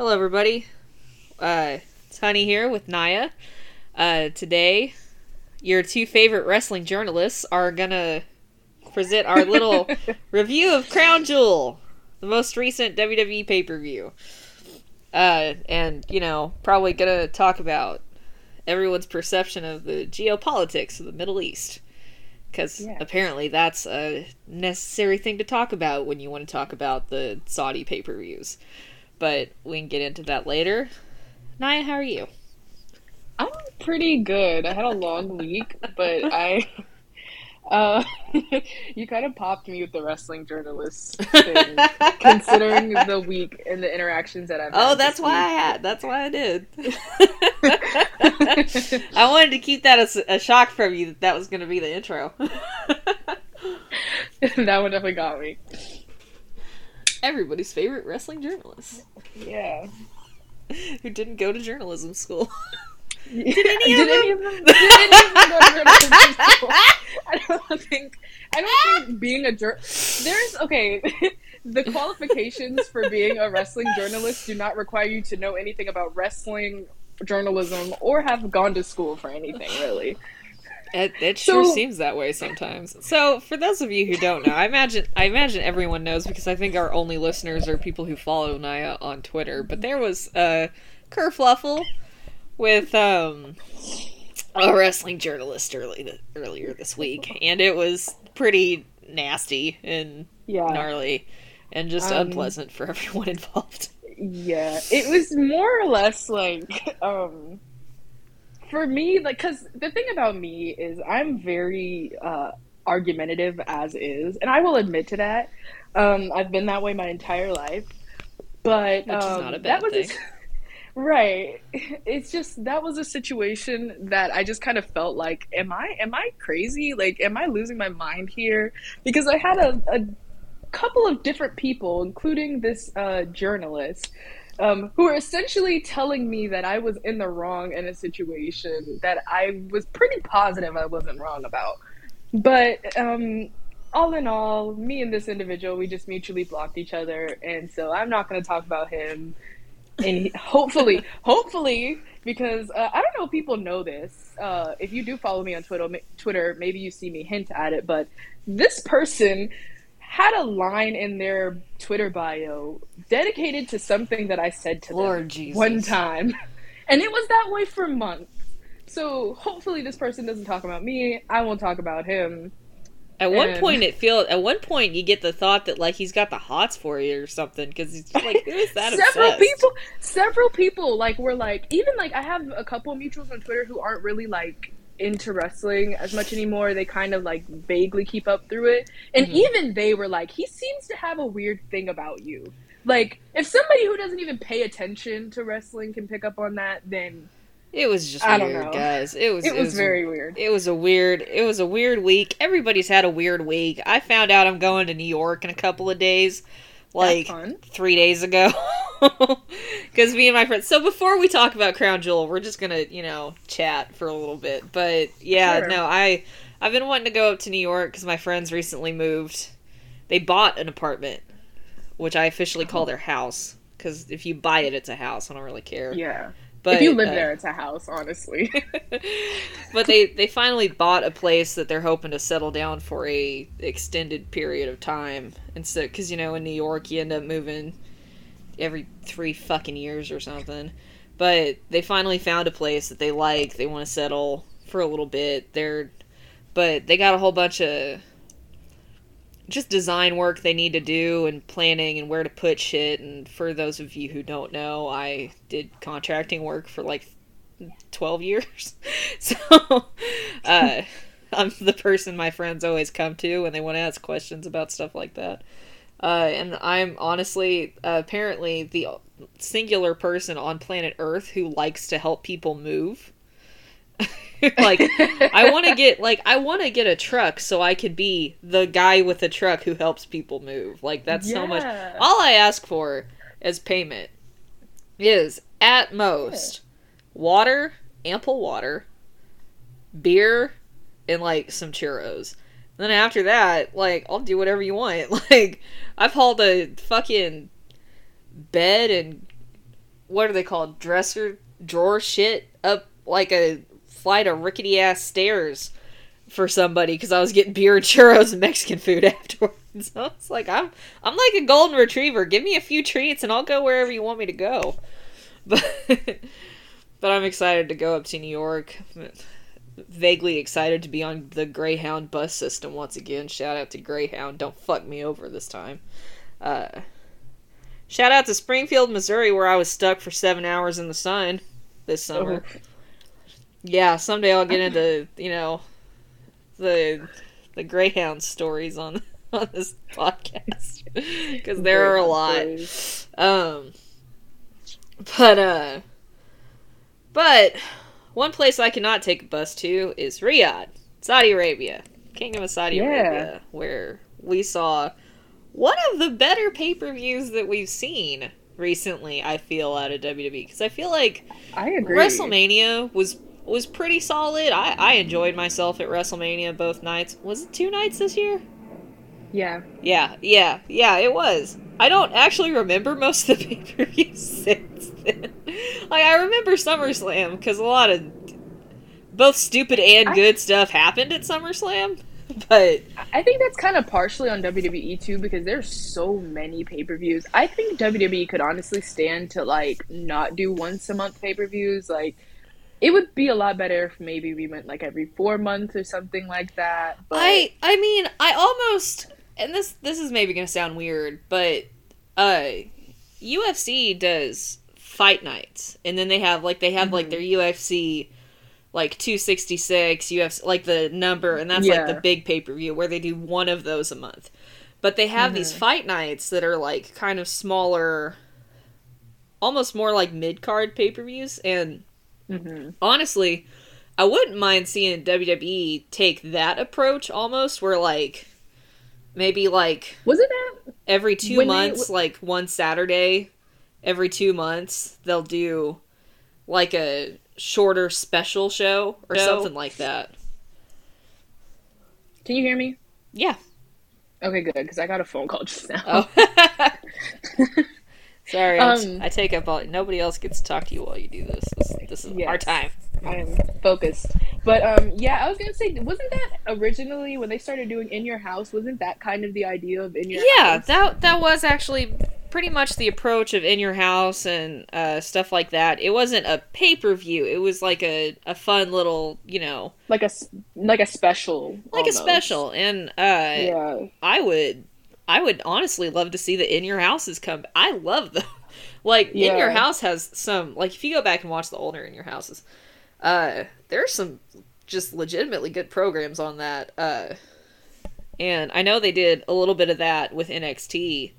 Hello, everybody. Uh, it's Honey here with Naya. Uh, today, your two favorite wrestling journalists are gonna present our little review of Crown Jewel, the most recent WWE pay per view. Uh, and, you know, probably gonna talk about everyone's perception of the geopolitics of the Middle East. Because Yeah. apparently that's a necessary thing to talk about when you want to talk about the Saudi pay per views. But we can get into that later. Naya, how are you? I'm pretty good. I had a long week, but I uh you kind of popped me with the wrestling journalist thing, considering the week and the interactions that I've had. Oh, that's why I had. That's why I did. I wanted to keep that as a shock from you that that was going to be the intro. that one definitely got me. Everybody's favorite wrestling journalist Yeah. who didn't go to journalism school. Did any of did them? any of them? Did any of them go to journalism school? I don't think. I don't think being a jur. There's okay. The qualifications for being a wrestling journalist do not require you to know anything about wrestling journalism or have gone to school for anything really. It, it sure So- seems that way sometimes. So, for those of you who don't know, I imagine I imagine everyone knows because I think our only listeners are people who follow Naya on Twitter. But there was a kerfluffle with um, a wrestling journalist early earlier this week, and it was pretty nasty and Yeah. gnarly, and just Um, unpleasant for everyone involved. Yeah, it was more or less like um for me like cuz the thing about me is I'm very uh argumentative as is and I will admit to that. Um I've been that way my entire life. But um, not a bad that was a- right. It's just that was a situation that I just kind of felt like am I am I crazy? Like am I losing my mind here? Because I had a, a couple of different people, including this uh, journalist, um, who were essentially telling me that I was in the wrong in a situation that I was pretty positive I wasn't wrong about. But um, all in all, me and this individual, we just mutually blocked each other, and so I'm not going to talk about him. And he, hopefully, hopefully, because uh, I don't know if people know this. Uh, if you do follow me on Twitter, Twitter, maybe you see me hint at it. But this person had a line in their Twitter bio dedicated to something that I said to Lord them Jesus. one time, and it was that way for months. So hopefully, this person doesn't talk about me. I won't talk about him. At one point, it feel at one point you get the thought that like he's got the hots for you or something because he's like who is that? several obsessed? people several people like were like even like i have a couple of mutuals on twitter who aren't really like into wrestling as much anymore they kind of like vaguely keep up through it and Mhm. even they were like he seems to have a weird thing about you like if somebody who doesn't even pay attention to wrestling can pick up on that then It was just I don't weird, know. guys. It was it was very weird It was a weird. It was a weird week. Everybody's had a weird week. I found out I'm going to New York in a couple of days, like three days ago, because me and my friends. So before we talk about Crown Jewel, we're just gonna you know chat for a little bit. But yeah, Sure. no, I I've been wanting to go up to New York because my friends recently moved. They bought an apartment, which I officially call oh. their house. Because if you buy it, it's a house. I don't really care. yeah But if you live uh, there it's a house honestly. But they they finally bought a place that they're hoping to settle down for a extended period of time instead because you know in new york you end up moving every three fucking years or something. But they finally found a place that they like they want to settle for a little bit. They're but they got a whole bunch of just design work they need to do and planning and where to put shit and for those of you who don't know i did contracting work for like 12 years. So, uh, I'm the person my friends always come to when they want to ask questions about stuff like that. Uh, and I'm honestly, uh, apparently, the singular person on planet Earth who likes to help people move. like, I want to get, like, I want to get a truck so I could be the guy with a truck who helps people move. Like, that's so much. All I ask for as payment is, at most, water, ample water, beer, and like some churros. Then after that, like I'll do whatever you want. Like I've hauled a fucking bed and what are they called? Dresser drawer shit up like a flight of rickety ass stairs for somebody because I was getting beer and churros and Mexican food afterwards. So it's like I'm I'm like a golden retriever. Give me a few treats and I'll go wherever you want me to go. But but I'm excited to go up to New York. Vaguely excited to be on the Greyhound bus system once again. Shout out to Greyhound. Don't fuck me over this time. Uh, shout out to Springfield, Missouri, where I was stuck for seven hours in the sun this summer. Oh. Yeah, someday I'll get into you know the the Greyhound stories on on this podcast because there are a lot. Um, but uh, but one place I cannot take a bus to is Riyadh, Saudi Arabia, Kingdom of Saudi Yeah. Arabia, where we saw one of the better pay per views that we've seen recently. I feel out of WWE because I feel like I agree. WrestleMania was was pretty solid. I I enjoyed myself at WrestleMania both nights. Was it two nights this year? Yeah. Yeah, yeah, yeah, it was. I don't actually remember most of the pay per views since then. Like, I remember SummerSlam because a lot of both stupid and I- good stuff happened at SummerSlam. But I think that's kind of partially on WWE too because there's so many pay per views. I think WWE could honestly stand to like not do once a month pay per views. Like, it would be a lot better if maybe we went like every four months or something like that. But I, I mean, I almost, and this this is maybe gonna sound weird, but uh, UFC does fight nights, and then they have like they have like Mhm. their UFC like 266 UFC like the number and that's like the big pay-per-view where they do one of those a month. But they have these Mhm. fight nights that are like kind of smaller almost more like mid-card pay-per-views and Mhm. honestly, I wouldn't mind seeing WWE take that approach almost where like maybe like was it that every 2 When they- months like one Saturday every 2 months they'll do like a shorter special show or No. something like that. Can you hear me? Yeah. Okay, good because I got a phone call just now. Oh. Sorry, I- Um, I take up all. Nobody else gets to talk to you while you do this. This, this is our time. I am focused. But um, yeah, I was gonna say, wasn't that originally when they started doing in your house? Wasn't that kind of the idea of in your Yeah, house? that that was actually pretty much the approach of in your house and uh, stuff like that. It wasn't a pay per view. It was like a, a fun little, you know, like a like a special, like almost. a special. And uh, Yeah, I would I would honestly love to see the in your houses come. I love them. Like in your house has some like if you go back and watch the older in your houses, uh, there's some just legitimately good programs on that. Uh, and I know they did a little bit of that with NXT,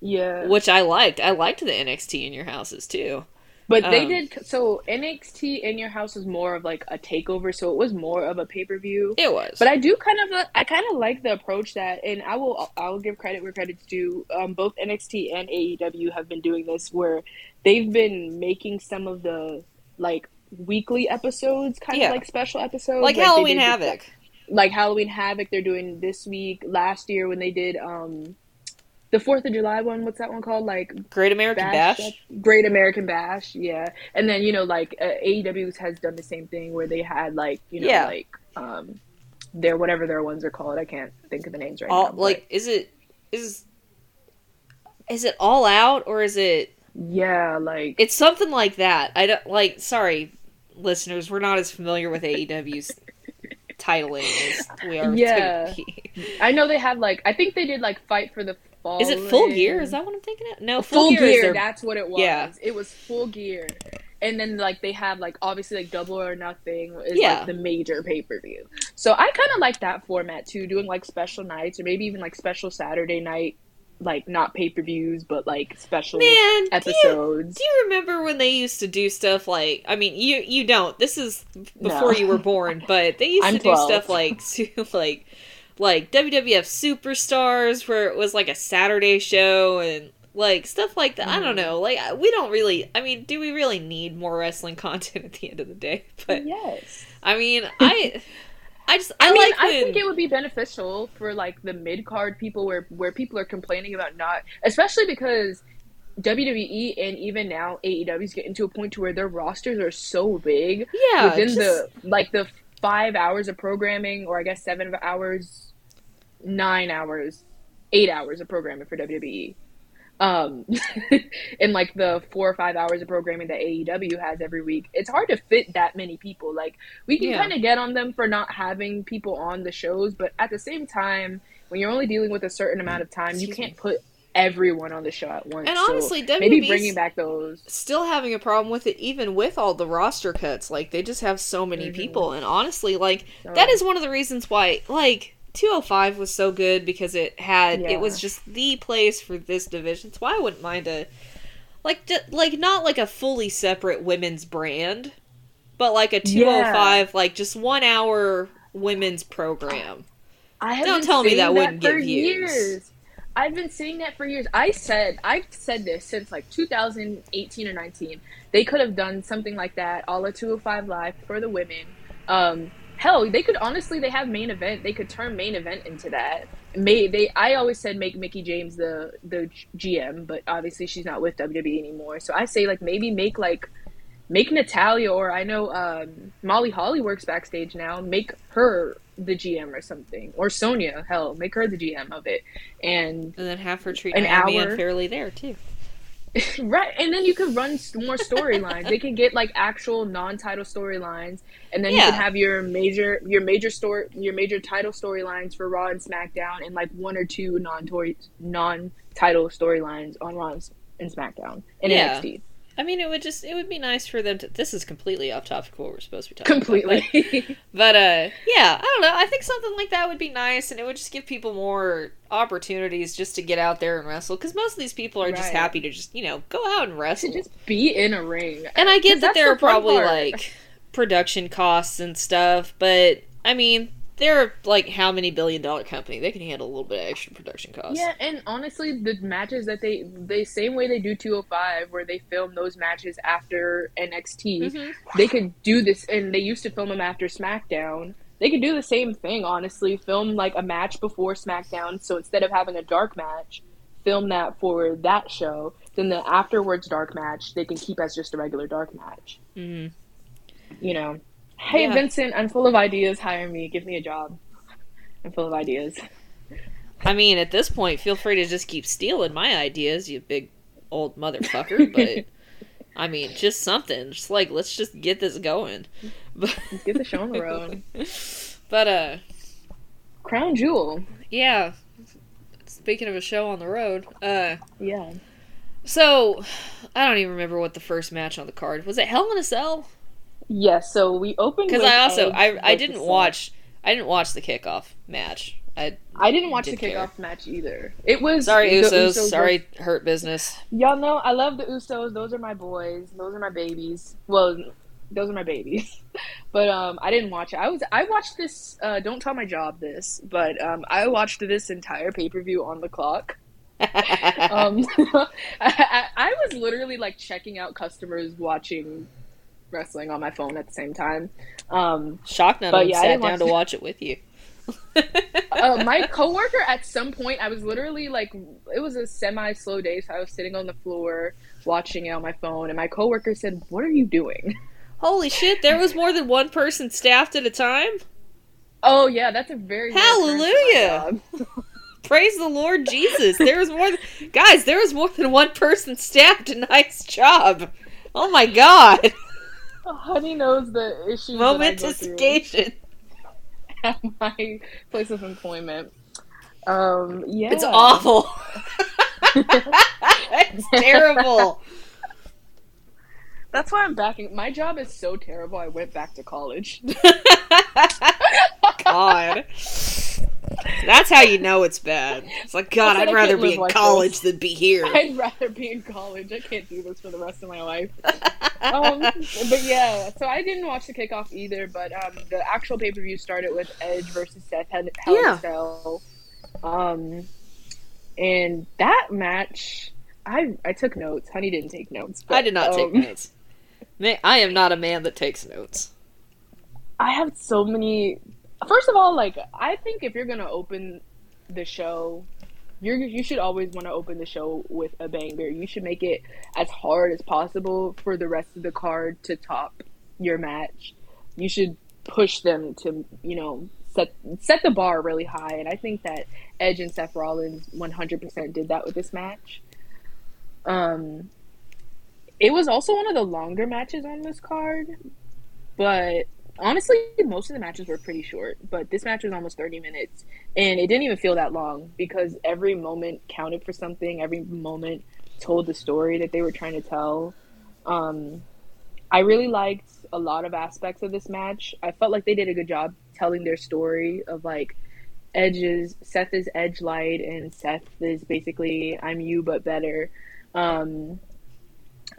yeah. which I liked. I liked the NXT in your houses too. But they um, did so NXT in your house was more of like a takeover, so it was more of a pay per view. It was. But I do kind of I kind of like the approach that, and I will I will give credit where credit's due. Um, both NXT and AEW have been doing this, where they've been making some of the like weekly episodes, kind Yeah. of like special episodes, like they Halloween Havoc. like Halloween Havoc. They're doing this week. Last year when they did um the Fourth of July one, what's that one called? Like Great American Bash. Great American Bash, yeah. And then you know, like uh, AEW has done the same thing where they had like you know, Yeah. like um, their whatever their ones are called. I can't think of the names right all now. but- like is it is is it all out or is it yeah, like it's something like that. I don't like sorry listeners, we're not as familiar with AEW's titling as we are Yeah. I know they have like I think they did like Fight for the Is it full gear? Is that what I'm thinking of? No, full, full, gear? is their That's what it was. Yeah. It was full gear. And then like they have like obviously like Double or Nothing is Yeah. like the major pay per view. So I kind of like that format too, doing like special nights or maybe even like special Saturday night, like not pay per views but like special Man, do you, episodes. do you remember when they used to do stuff like I mean you you don't. This is before No. you were born, but they used I'm to do stuff like like like WWF Superstars where it was like a Saturday show and like stuff like that. I don't Mhm. know. Like we don't really I mean, do we really need more wrestling content at the end of the day? But yes. I mean, I I just I, I, mean, like I think it would be beneficial for like the mid card people where where people are complaining about not, especially because WWE and even now AEW is getting to a point to where their rosters are so big Yeah, within just- the like the five hours of programming, or I guess seven hours, nine hours, eight hours of programming for WWE. Um, and like the four or five hours of programming that AEW has every week, it's hard to fit that many people. Like we can Yeah. kind of get on them for not having people on the shows, but at the same time, when you're only dealing with a certain amount of time, you me. can't put everyone on the show at once. And So honestly, maybe bringing back those. still having a problem with it even with all the roster cuts like they just have so many Mhm. people and honestly like So- that is one of the reasons why like 205 was so good because it had Yeah. it was just the place for this division so i wouldn't mind a like d- like not like a fully separate women's brand but like a 205 like just one hour women's program I Don't tell me saying that wouldn't get views. years. I've been saying that for years. I said I've said this since like 2018 or 19. They could have done something like that, all of 205 live for the women. Um, hell, they could honestly they have main event. They could turn main event into that. May they? I always said make Mickie James the the GM, but obviously she's not with WWE anymore. So I say like maybe make like make Natalya or I know um, Molly Holly works backstage now. Make her the GM or something, or Sonya. Hell, make her the GM of it, and and then have her treat An hour. unfairly there too right, and then you could run more storylines. they can get like actual non-title storylines, and then you Yeah. can have your major your major story your major title storylines for Raw and SmackDown, and like one or two non non-title storylines on Raw and and SmackDown and Yeah. NXT. I mean it would just it would be nice for them to this is completely off topic of what we're supposed to be talking about, but- Completely. But uh yeah, I don't know. I think something like that would be nice and it would just give people more opportunities just to get out there and wrestle cuz most of these people are just happy to just, you know, go out and to wrestle. just be in a ring. and I get that there the are probably part. like production costs and stuff, but I mean, they're like how many billion dollar company. They can handle a little bit of extra production costs. Yeah, and honestly, the matches that they the same way they do 205, where they film those matches after NXT, Mhm. they could do this, and they used to film them after SmackDown. They could do the same thing, honestly. Film like a match before SmackDown, so instead of having a dark match, film that for that show. Then the afterwards dark match, they can keep as just a regular dark match. Mhm. You know, hey Yeah. Vincent, I'm full of ideas. Hire me, give me a job. I'm full of ideas. I mean, at this point, feel free to just keep stealing my ideas, you big old motherfucker, but I mean, just something. Just like let's just get this going. But Get the show on the road. But uh Crown Jewel. yeah. Speaking of a show on the road, uh Yeah. so I don't even remember what the first match on the card was. It Hell in a Cell? Yes, so we opened Because I also I I didn't watch I didn't watch the kickoff match. I I didn't watch the Didn't care. kickoff match either. It was sorry Usos, Usos sorry Hurt Business. Y'all know I love the Usos. Those are my boys. Those are my babies. Well, those are my babies. But um, I didn't watch it. I was I watched this. Uh, don't tell my job this, but um, I watched this entire pay per view on the clock. Um, I, I, I was literally like checking out customers watching wrestling on my phone at the same time. Um, Shocked that yeah, I sat down to watch it with you. uh, my coworker at some point I was literally like it was a semi slow day so I was sitting on the floor watching it on my phone and my coworker said what are you doing Holy shit, there was more than one person staffed at a time? oh yeah that's a very rare occurrence at my Hallelujah. Praise the Lord Jesus. There was more than, guys, there was more than one person staffed. Nice job. Oh my god. Honey knows the issues go at my place of employment um yeah It's awful. it's terrible. That's why I'm backing my job is so terrible I went back to college God. That's how you know it's bad. It's like, God, I'd rather be in like college this. than be here. I'd rather be in college. I can't do this for the rest of my life. um, but yeah, so I didn't watch the kickoff either. But um, the actual pay per view started with Edge versus Seth Hell Yeah. Cell. Um, and that match, I I took notes. Honey didn't take notes. I did not but, take um, notes. Ma- I am not a man that takes notes. I have so many. First of all, like I think if you're gonna open the show you you should always want to open the show with a banger. You should make it as hard as possible for the rest of the card to top your match. You should push them to you know set set the bar really high, and I think that Edge and Seth Rollins 100% did that with this match. Um, it was also one of the longer matches on this card, but honestly, most of the matches were pretty short. But this match was almost 30 minutes, and it didn't even feel that long because every moment counted for something. Every moment told the story that they were trying to tell. Um, I really liked a lot of aspects of this match. I felt like they did a good job telling their story of like Edge's Seth is Edge Light and Seth is basically I'm you but better. Um,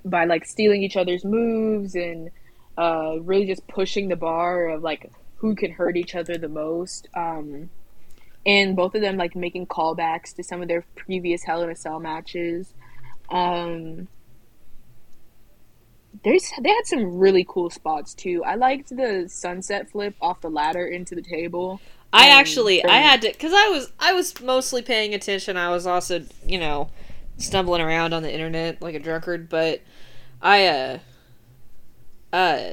by like stealing each other's moves and uh, really just pushing the bar of like who can hurt each other the most. Um, and both of them like making callbacks to some of their previous Hell in a Cell matches. Um, there's they had some really cool spots too. I liked the sunset flip off the ladder into the table. I actually I had to because I was I was mostly paying attention. I was also you know stumbling around on the internet like a drunkard, but I uh uh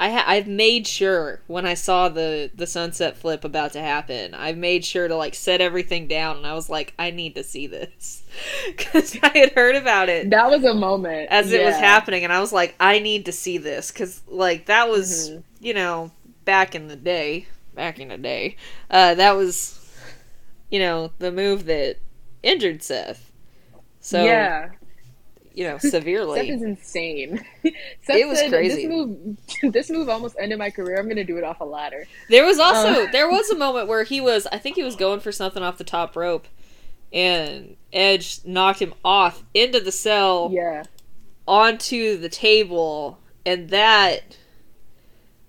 I ha- I've made sure when I saw the the sunset flip about to happen, I've made sure to like set everything down, and I was like, I need to see this because I had heard about it. That was a moment as yeah. it was happening, and I was like, I need to see this because like that was mm-hmm. you know back in the day, back in the day, uh, that was you know the move that injured Seth. So yeah, you know, severely. Seth is insane. Seth it was said, crazy. This move, this move almost ended my career. I'm gonna do it off a ladder. There was also uh, there was a moment where he was, I think he was going for something off the top rope, and Edge knocked him off into the cell. Yeah. Onto the table, and that,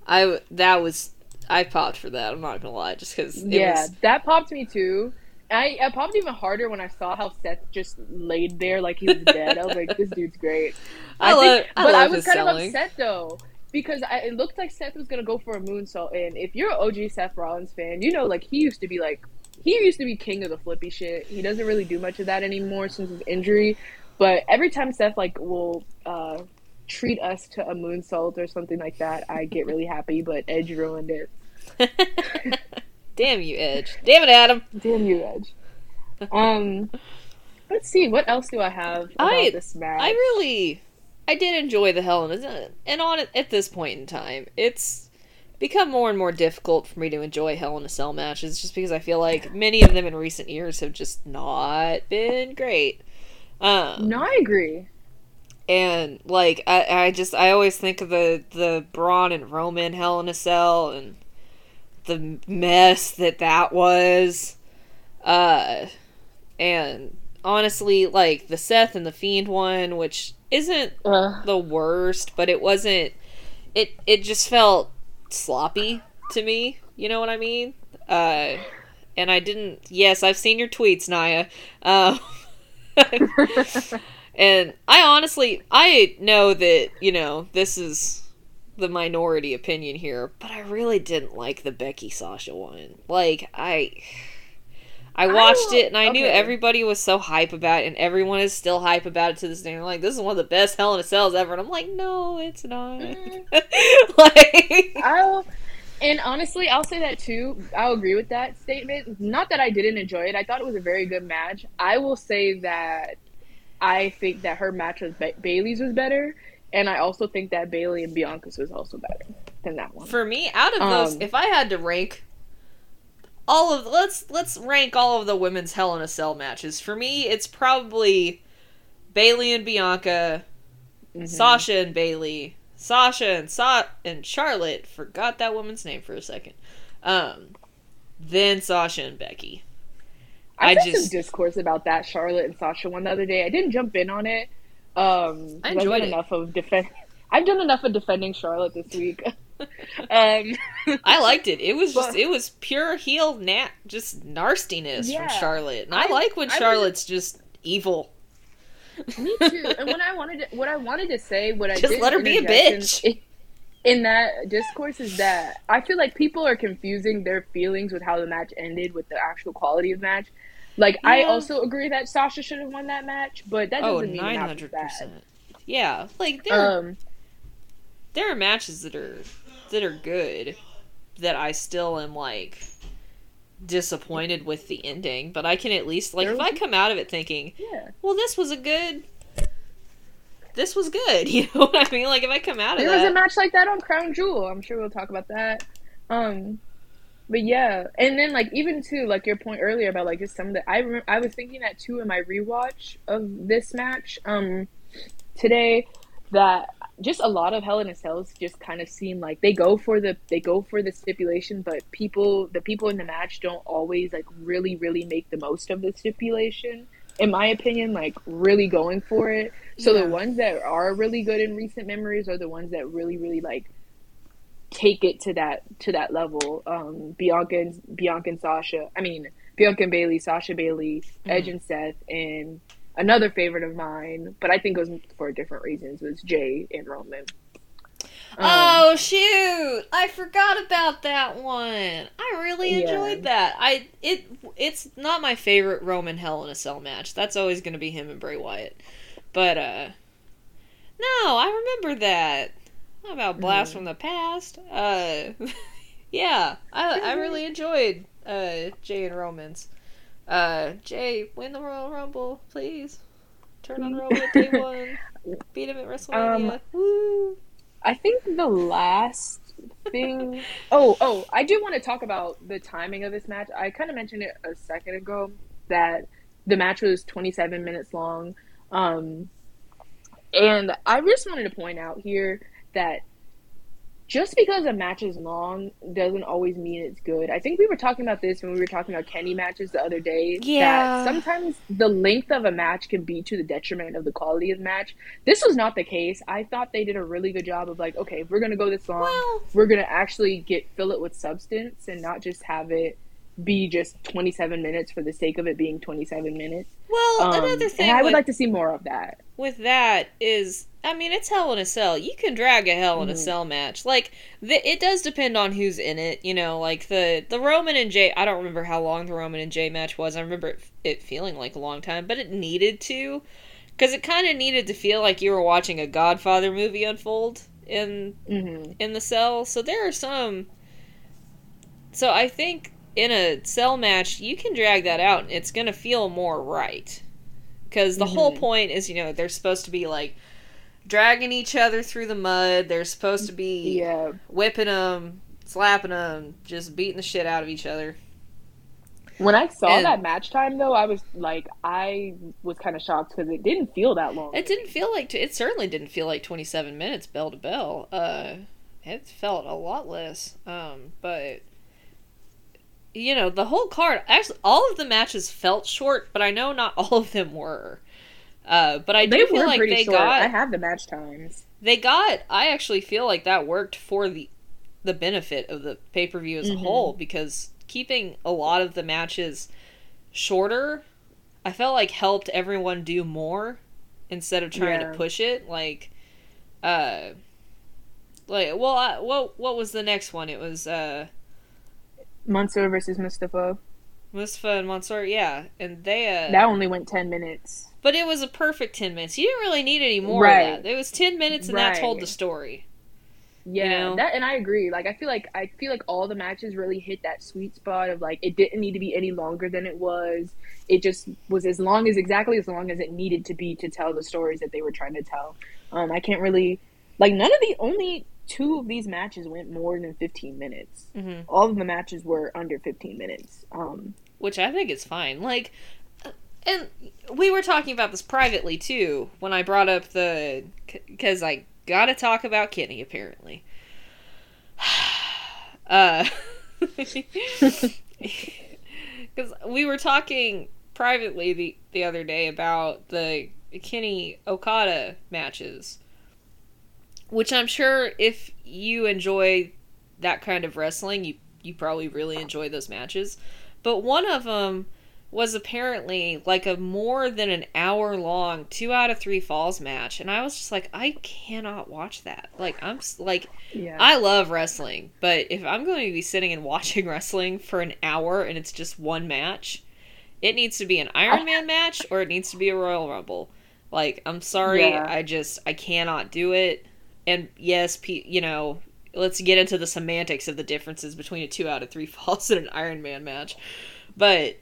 I that was I popped for that. I'm not gonna lie, just because. Yeah, was, that popped me too. I, I popped even harder when I saw how Seth just laid there like he was dead. I was like, this dude's great. I, I love, think, I but I was kind selling. of upset though because I, it looked like Seth was gonna go for a moonsault. And if you're an OG Seth Rollins fan, you know like he used to be like he used to be king of the flippy shit. He doesn't really do much of that anymore since his injury. But every time Seth like will uh, treat us to a moonsault or something like that, I get really happy. But Edge ruined it. Damn you, Edge. Damn it, Adam. Damn you, Edge. Um, let's see. What else do I have about I, this match? I really, I did enjoy the Hell in a and on at this point in time, it's become more and more difficult for me to enjoy Hell in a Cell matches, just because I feel like many of them in recent years have just not been great. Um, no, I agree. And like I, I just I always think of the the Braun and Roman Hell in a Cell and the mess that that was. Uh, and honestly, like the Seth and the Fiend one, which isn't uh. the worst, but it wasn't. It it just felt sloppy to me. You know what I mean? Uh, and I didn't. Yes, I've seen your tweets, Naya. Uh, and I honestly, I know that you know this is the minority opinion here, but I really didn't like the Becky Sasha one. Like I. I watched I it and I okay. knew everybody was so hype about it, and everyone is still hype about it to this day. They're like, "This is one of the best Hell in a Cells ever," and I'm like, "No, it's not." Mm. like, I'll, and honestly, I'll say that too. I'll agree with that statement. Not that I didn't enjoy it. I thought it was a very good match. I will say that I think that her match with ba- Bayley's was better, and I also think that Bayley and Bianca's was also better than that one. For me, out of those, um, if I had to rank all of let's let's rank all of the women's Hell in a Cell matches. For me, it's probably Bayley and Bianca, mm-hmm. Sasha and Bayley, Sasha and Sa- and Charlotte. Forgot that woman's name for a second. Um, then Sasha and Becky. I, I just some discourse about that Charlotte and Sasha one the other day. I didn't jump in on it. Um, I enjoyed enough of defend. I've done enough of defending Charlotte this week. um, I liked it. It was just it was pure heel nat just nastiness yeah, from Charlotte, and I, I like when I Charlotte's just evil. Me too. and when I wanted to, what I wanted to say, what I just let her be a bitch. In, in that discourse is that I feel like people are confusing their feelings with how the match ended with the actual quality of match. Like I also agree that Sasha should have won that match, but that Oh, doesn't mean hundred bad. percent. Yeah, like there Um, there are matches that are that are good that I still am like disappointed with the ending, but I can at least like if I come out of it thinking, yeah. well, this was a good. This was good, you know what I mean? Like if I come out of it There was a match like that on Crown Jewel. I'm sure we'll talk about that. Um, but yeah, and then like even too like your point earlier about like just some of the I remember I was thinking that too in my rewatch of this match um today that just a lot of Hell in a Cells just kind of seem like they go for the they go for the stipulation, but people the people in the match don't always like really really make the most of the stipulation. In my opinion, like really going for it. So Yeah. the ones that are really good in recent memories are the ones that really really like take it to that to that level. Um, Bianca and Bianca and Sasha. I mean Bianca and Bayley, Sasha Bayley, Edge and Seth, and another favorite of mine, but I think it was for different reasons. Was Jey and Roman. Um, Oh shoot! I forgot about that one. I really Yeah. enjoyed that. I it it's not my favorite Roman Hell in a Cell match. That's always going to be him and Bray Wyatt. But uh no, I remember that. How about Blast Mhm. from the Past? Uh yeah, I I really enjoyed uh Jey and Roman's. Uh Jey, win the Royal Rumble, please. Turn on Roman day one. Beat him at WrestleMania. Woo! I think the last thing. oh, oh, I do want to talk about the timing of this match. I kind of mentioned it a second ago that the match was 27 minutes long. Um, and I just wanted to point out here that just because a match is long doesn't always mean it's good. I think we were talking about this when we were talking about Kenny matches the other day. Yeah. That sometimes the length of a match can be to the detriment of the quality of the match. This was not the case. I thought they did a really good job of like, okay, if we're gonna go this long, Well, we're gonna actually get fill it with substance and not just have it be just 27 minutes for the sake of it being 27 minutes. well, Um, another thing and I would with, like to see more of that. with that is, I mean, it's Hell in a Cell. You can drag a Hell in a Mhm. Cell match. Like, the, it does depend on who's in it. You know, like the the Roman and Jey. I don't remember how long the Roman and Jey match was. I remember it, it feeling like a long time, but it needed to, because it kind of needed to feel like you were watching a Godfather movie unfold in hmm in the cell. So there are some. So I think in a cell match, you can drag that out. and It's gonna feel more right, because the whole Mhm. point is, you know, they're supposed to be like dragging each other through the mud. They're supposed to be Yeah. whipping them, slapping them, just beating the shit out of each other. When I saw And- that match time, though, I was like, I was kind of shocked because it didn't feel that long. It didn't feel like it certainly didn't feel like 27 minutes bell to bell. Uh it felt a lot less. Um but you know, the whole card actually all of the matches felt short, but I know not all of them were. Uh but I do feel like they short. got I have the match times. they got I actually feel like that worked for the the benefit of the pay-per-view as a Mhm. whole because keeping a lot of the matches shorter I felt like helped everyone do more instead of trying Yeah. to push it like uh like well I, what what was the next one it was uh Mansoor versus Mustafa. Mustafa and Mansoor yeah and they uh That only went 10 minutes. But it was a perfect 10 minutes you didn't really need any more Right. of that it was 10 minutes and that told the story Yeah, You know? that and I agree. Like I feel like I feel like all the matches really hit that sweet spot of like it didn't need to be any longer than it was. It just was as long as exactly as long as it needed to be to tell the stories that they were trying to tell. Um, I can't really like none of the only two of these matches went more than 15 minutes. hmm All of the matches were under 15 minutes. Um, which I think is fine. Like, and we were talking about this privately too when I brought up the because I got to talk about Kenny apparently. uh, because we were talking privately the the other day about the Kenny Okada matches, which I'm sure if you enjoy that kind of wrestling, you you probably really enjoy those matches. But one of them was apparently like a more than an hour long two out of three falls match, and I was just like, I cannot watch that. Like I'm like yeah. I love wrestling, but if I'm going to be sitting and watching wrestling for an hour and it's just one match, It needs to be an Iron Man match or it needs to be a Royal Rumble. Like, I'm sorry, Yeah. I just I cannot do it. And yes, you know, let's get into the semantics of the differences between a 2 out of 3 falls and an Iron Man match. But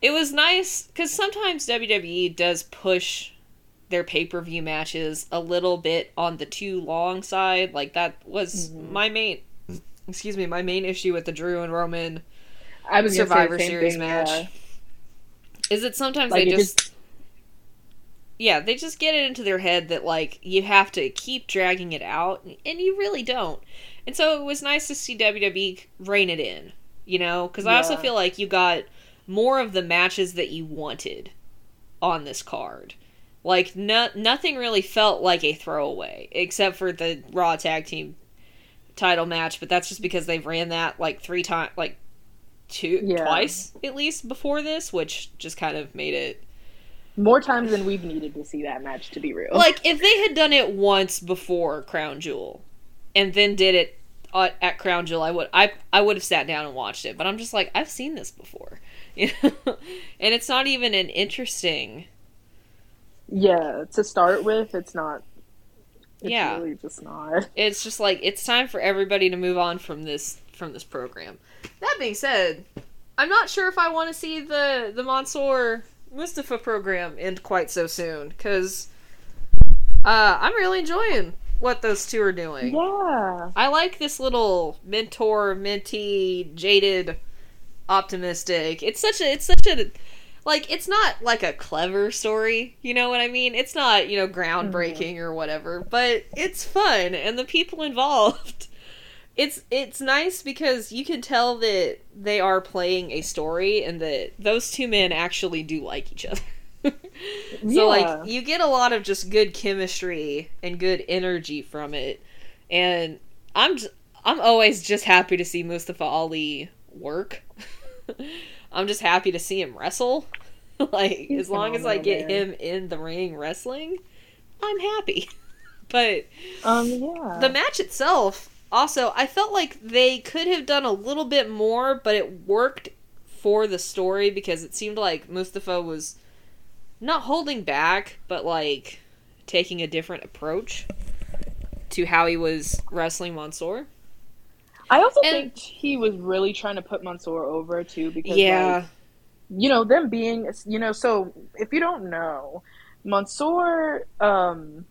it was nice cuz sometimes WWE does push their pay-per-view matches a little bit on the too long side. Like that was Mhm. my main excuse me, my main issue with the Drew and Roman I was gonna say the Survivor Series thing, match. yeah. is that sometimes Like they just, just yeah they just get it into their head that like you have to keep dragging it out and you really don't and so it was nice to see wwe rein it in you know because i also feel like you got more of the matches that you wanted on this card like no, nothing really felt like a throwaway except for the raw tag team title match but that's just because they've ran that like three times like two Yeah. twice at least before this which just kind of made it more times than we've needed to see that match to be real. like if they had done it once before Crown Jewel, and then did it at, at Crown Jewel, I would I I would have sat down and watched it. But I'm just like I've seen this before, you know, and it's not even an interesting. yeah, to start with, it's not. It's Yeah. really just not. It's just like it's time for everybody to move on from this from this program. That being said, I'm not sure if I want to see the the Mansoor Mustafa program end quite so soon because uh, I'm really enjoying what those two are doing. Yeah, I like this little mentor, mentee, jaded, optimistic. It's such a, it's such a, like, it's not like a clever story, you know what I mean? It's not, you know, groundbreaking mm-hmm. or whatever, but it's fun, and the people involved. It's it's nice because you can tell that they are playing a story and that those two men actually do like each other. so Yeah. like you get a lot of just good chemistry and good energy from it and i'm just, I'm always just happy to see mustafa ali work i'm just happy to see him wrestle like He's as long as i get man. him in the ring wrestling i'm happy but um, yeah. the match itself also i felt like they could have done a little bit more but it worked for the story because it seemed like mustafa was not holding back but like taking a different approach to how he was wrestling Mansoor. I also and- think he was really trying to put Mansoor over too because Yeah. like, you know them being you know so if you don't know Mansoor um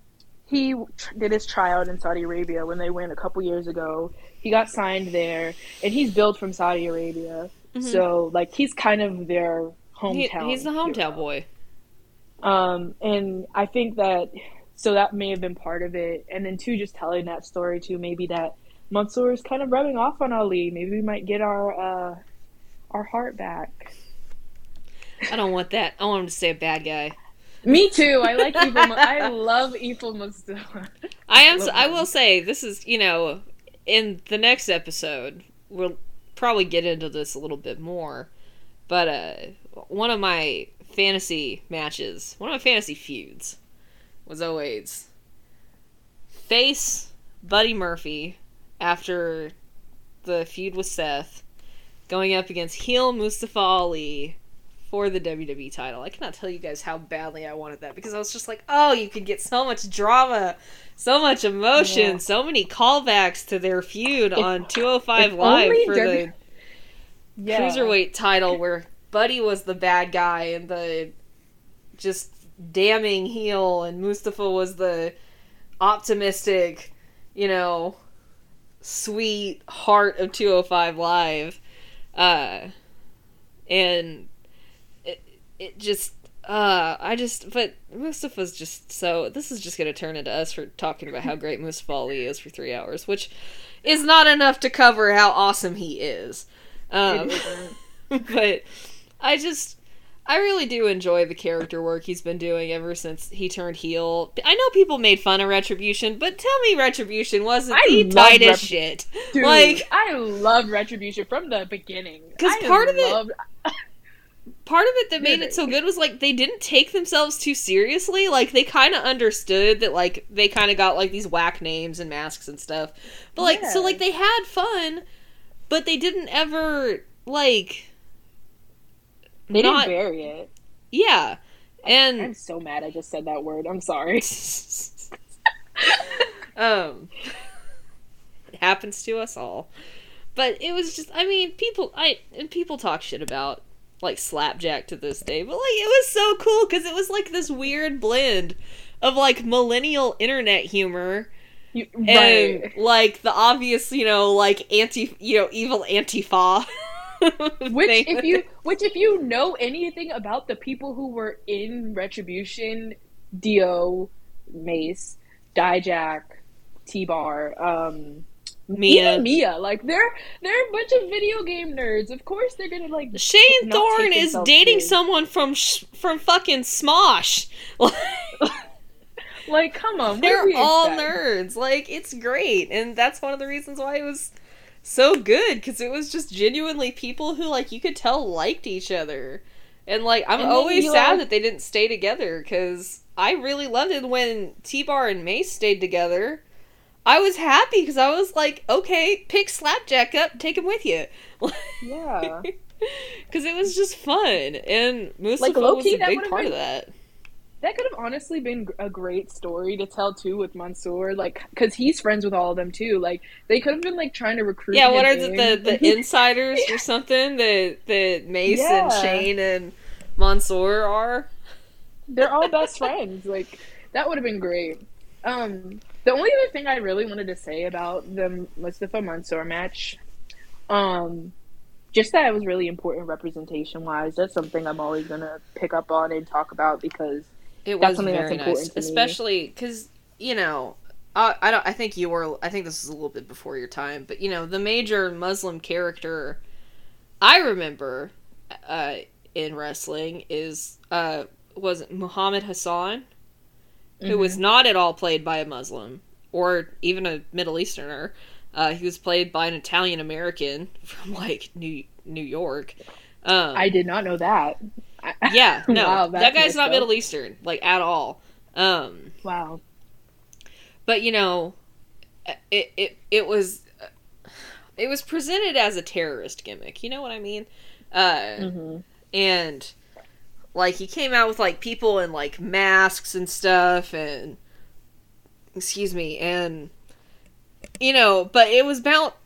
he tr- did his tryout in Saudi Arabia when they went a couple years ago. He got signed there and he's billed from Saudi Arabia. Mhm. So like he's kind of their He- hometown. he's the hometown hero. boy. Um, and I think that so that may have been part of it. And then two, just telling that story too, maybe that Mansoor is kind of rubbing off on Ali. Maybe we might get our uh our heart back. I don't want that. I want him to stay a bad guy. Me too. I like evil. Mu- I love evil Mustafa. I am. Love I will say this is you know in the next episode we'll probably get into this a little bit more, but uh, one of my fantasy matches, one of my fantasy feuds, was always face Buddy Murphy after the feud with Seth, going up against heel Mustafa Ali for the WWE title. I cannot tell you guys how badly I wanted that because I was just like, oh, you could get so much drama, so much emotion, Yeah. so many callbacks to their feud If- on 205 Live for W- the Yeah. cruiserweight title where Buddy was the bad guy and the just damning heel and Mustafa was the optimistic, you know, sweet heart of 205 Live. Uh and it it just uh I just but Mustafa's just so this is just gonna turn into us for talking about how great Mustafa Ali is for three hours, which is not enough to cover how awesome he is. Um but I just I really do enjoy the character work he's been doing ever since he turned heel. I know people made fun of Retribution, but tell me Retribution wasn't I the love tightest Rep- shit. Dude, Like- I loved Retribution from the beginning. Because part of it- Part of it that made it so good was like they didn't take themselves too seriously. Like they kind of understood that like they kind of got like these whack names and masks and stuff. But like so like they had fun, but they didn't ever like They not didn't bury it. yeah, and I'm so mad I just said that word. I'm sorry. um it happens to us all but it was just i mean people i and people talk shit about like slapjack to this day but like it was so cool because it was like this weird blend of like millennial internet humor You, and like the obvious you know like anti you know evil antifa Which if you which if you know anything about the people who were in Retribution, Dio, Mace, Dijak, T Bar, um Mia. Mia, like they're they're a bunch of video game nerds. Of course they're gonna like Shane not Thorne is dating serious. someone from sh- from fucking Smosh. like come on, They're all expect? nerds. Like it's great, and that's one of the reasons why it was so good because it was just genuinely people who like you could tell liked each other, and like I'm And always sad have- that they didn't stay together because I really loved it when T Bar and Mace stayed together. I was happy because I was like, okay, pick Slapjack up, take him with you. Yeah. Because it was just fun, and Mustafa low-key, was a big part been- of that. That could have honestly been a great story to tell too with Mansoor, like because he's friends with all of them too. Like they could have been like trying to recruit. Yeah, what are the the, the insiders or something that that Mace and Shane and Mansoor are? They're all best friends. Like that would have been great. Um, the only other thing I really wanted to say about the Mustafa Mansoor match, um, just that it was really important representation wise. That's something I'm always gonna pick up on and talk about because It That's was something very nice, especially because you know. I, I don't. I think you were. I think this is a little bit before your time, but you know the major Muslim character I remember uh, in wrestling is uh, was Muhammad Hassan, who Mm-hmm. was not at all played by a Muslim or even a Middle Easterner. Uh, he was played by an Italian American from like New New York. Um, I did not know that. Yeah, no, Wow, that guy's not up. Middle Eastern like at all. Um, wow. but you know, it it it was it was presented as a terrorist gimmick. You know what I mean? Uh, hmm and like he came out with like people in like masks and stuff and excuse me and you know but it was about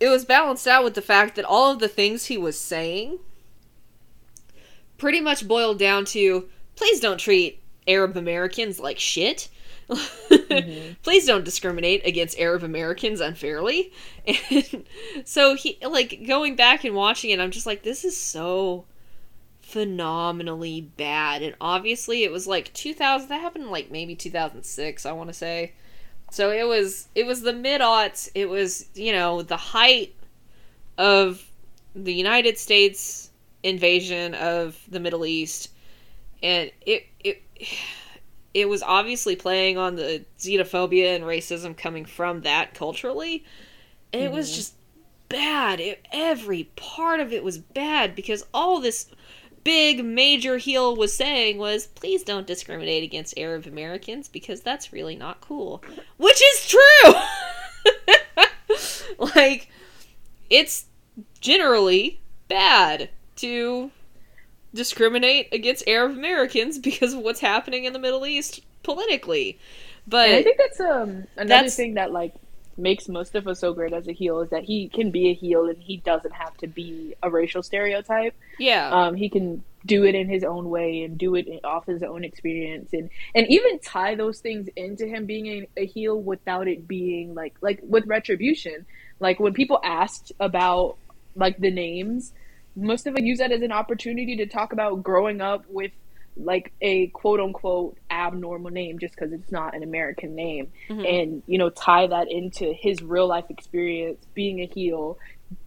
it was balanced out with the fact that all of the things he was saying pretty much boiled down to please don't treat arab americans like shit. Mm-hmm. Please don't discriminate against arab americans unfairly. And so he like going back and watching it i'm just like this is so phenomenally bad. And obviously it was like 2000 that happened like maybe 2006 i want to say. So it was it was the mid-aughts. It was you know the height of the united states invasion of the middle east. And it it it was obviously playing on the xenophobia and racism coming from that culturally. And it was Mhm. just bad. It, every part of it was bad because all this big major heel was saying was please don't discriminate against arab americans because that's really not cool. Which is true! Like it's generally bad to discriminate against arab americans because of what's happening in the middle east politically but And I think that's um another That's- thing that like makes Mustafa so great as a heel is that he can be a heel and he doesn't have to be a racial stereotype. yeah Um, he can do it in his own way and do it off his own experience and and even tie those things into him being a, a heel without it being like like with retribution. Like when people asked about like the names, Mustafa used that as an opportunity to talk about growing up with like a quote unquote abnormal name just because it's not an American name. Mhm. and you know tie that into his real life experience being a heel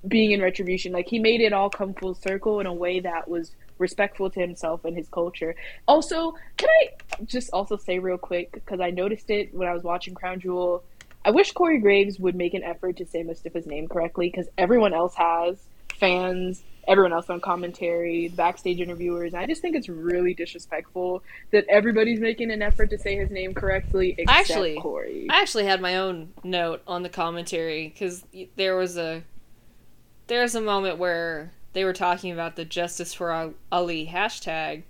being in retribution. Like he made it all come full circle in a way that was respectful to himself and his culture. Also can i just also say real quick because i noticed it when i was watching crown jewel i wish corey graves would make an effort to say mustafa's name correctly because everyone else has fans everyone else on commentary backstage interviewers i just think it's really disrespectful that everybody's making an effort to say his name correctly except Actually, corey I actually had my own note on the commentary because there was a there was a moment where they were talking about the Justice for Ali hashtag,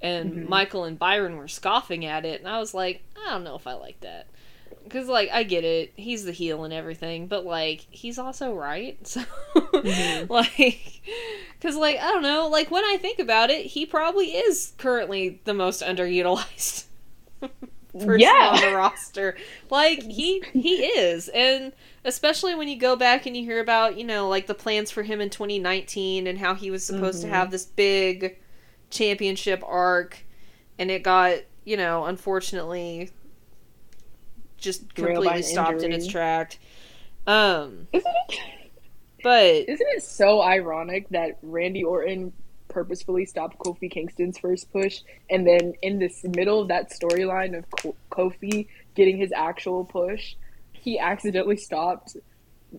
and Mhm. Michael and Byron were scoffing at it, and I was like, I don't know if I like that. Because, like, I get it. He's the heel and everything, but, like, he's also right. So, Mhm. like, because, like, I don't know. Like, when I think about it, he probably is currently the most underutilized person Yeah. on the roster. Like, he he is. And especially when you go back and you hear about, you know, like, the plans for him in 2019 and how he was supposed Mhm. to have this big championship arc, and it got, you know, unfortunately just completely stopped in its injury. track. Um, Isn't it? but Isn't it so ironic that Randy Orton purposefully stopped Kofi Kingston's first push, and then in this middle of that storyline of Kofi getting his actual push, he accidentally stopped.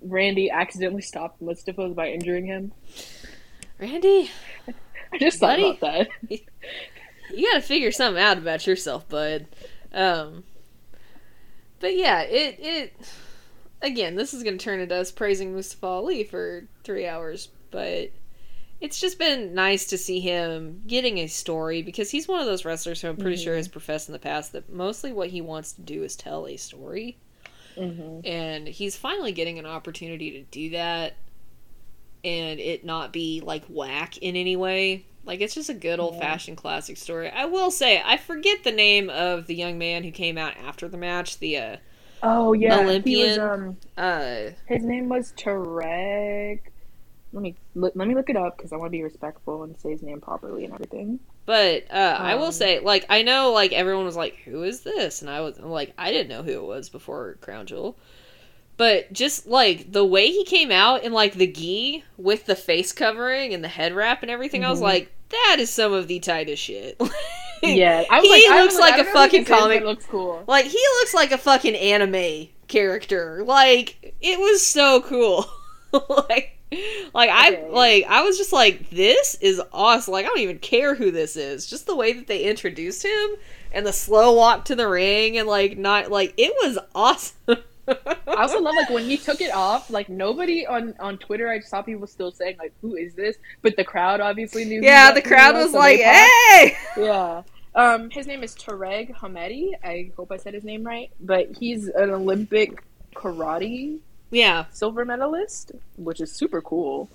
Randy accidentally stopped Mustafa by injuring him. Randy, I just thought Buddy. about that. you gotta figure something out about yourself, bud. Um, but yeah, it it again, this is gonna turn into us praising Mustafa Ali for three hours, but it's just been nice to see him getting a story because he's one of those wrestlers who I'm pretty sure Mhm. has professed in the past that mostly what he wants to do is tell a story. hmm and he's finally getting an opportunity to do that and it not be like whack in any way like it's just a good old fashioned classic story i will say i forget the name of the young man who came out after the match the uh Oh yeah, he was, Olympian. um, uh his name was Tarek. Let me look, let me look it up because I want to be respectful and say his name properly and everything. but uh i will Um, say like i know like everyone was like who is this and i was like i didn't know who it was before crown jewel but just like the way he came out in like the gi with the face covering and the head wrap and everything i was Mhm. like that is some of the tightest shit Yeah, I was He like, looks like I a don't know who fucking this is, but comic- looks cool. Like he looks like a fucking anime character. Like it was so cool. like like I like I was just like this is awesome. Like I don't even care who this is. Just the way that they introduced him and the slow walk to the ring and like not like it was awesome. I also love like when he took it off. Like nobody on on Twitter, I saw people still saying like, "Who is this?" But the crowd obviously knew. yeah, the crowd was, was like, "Hey!" Yeah. Um, his name is Tarek Hamedi. I hope I said his name right. But he's an Olympic karate Yeah. silver medalist, which is super cool.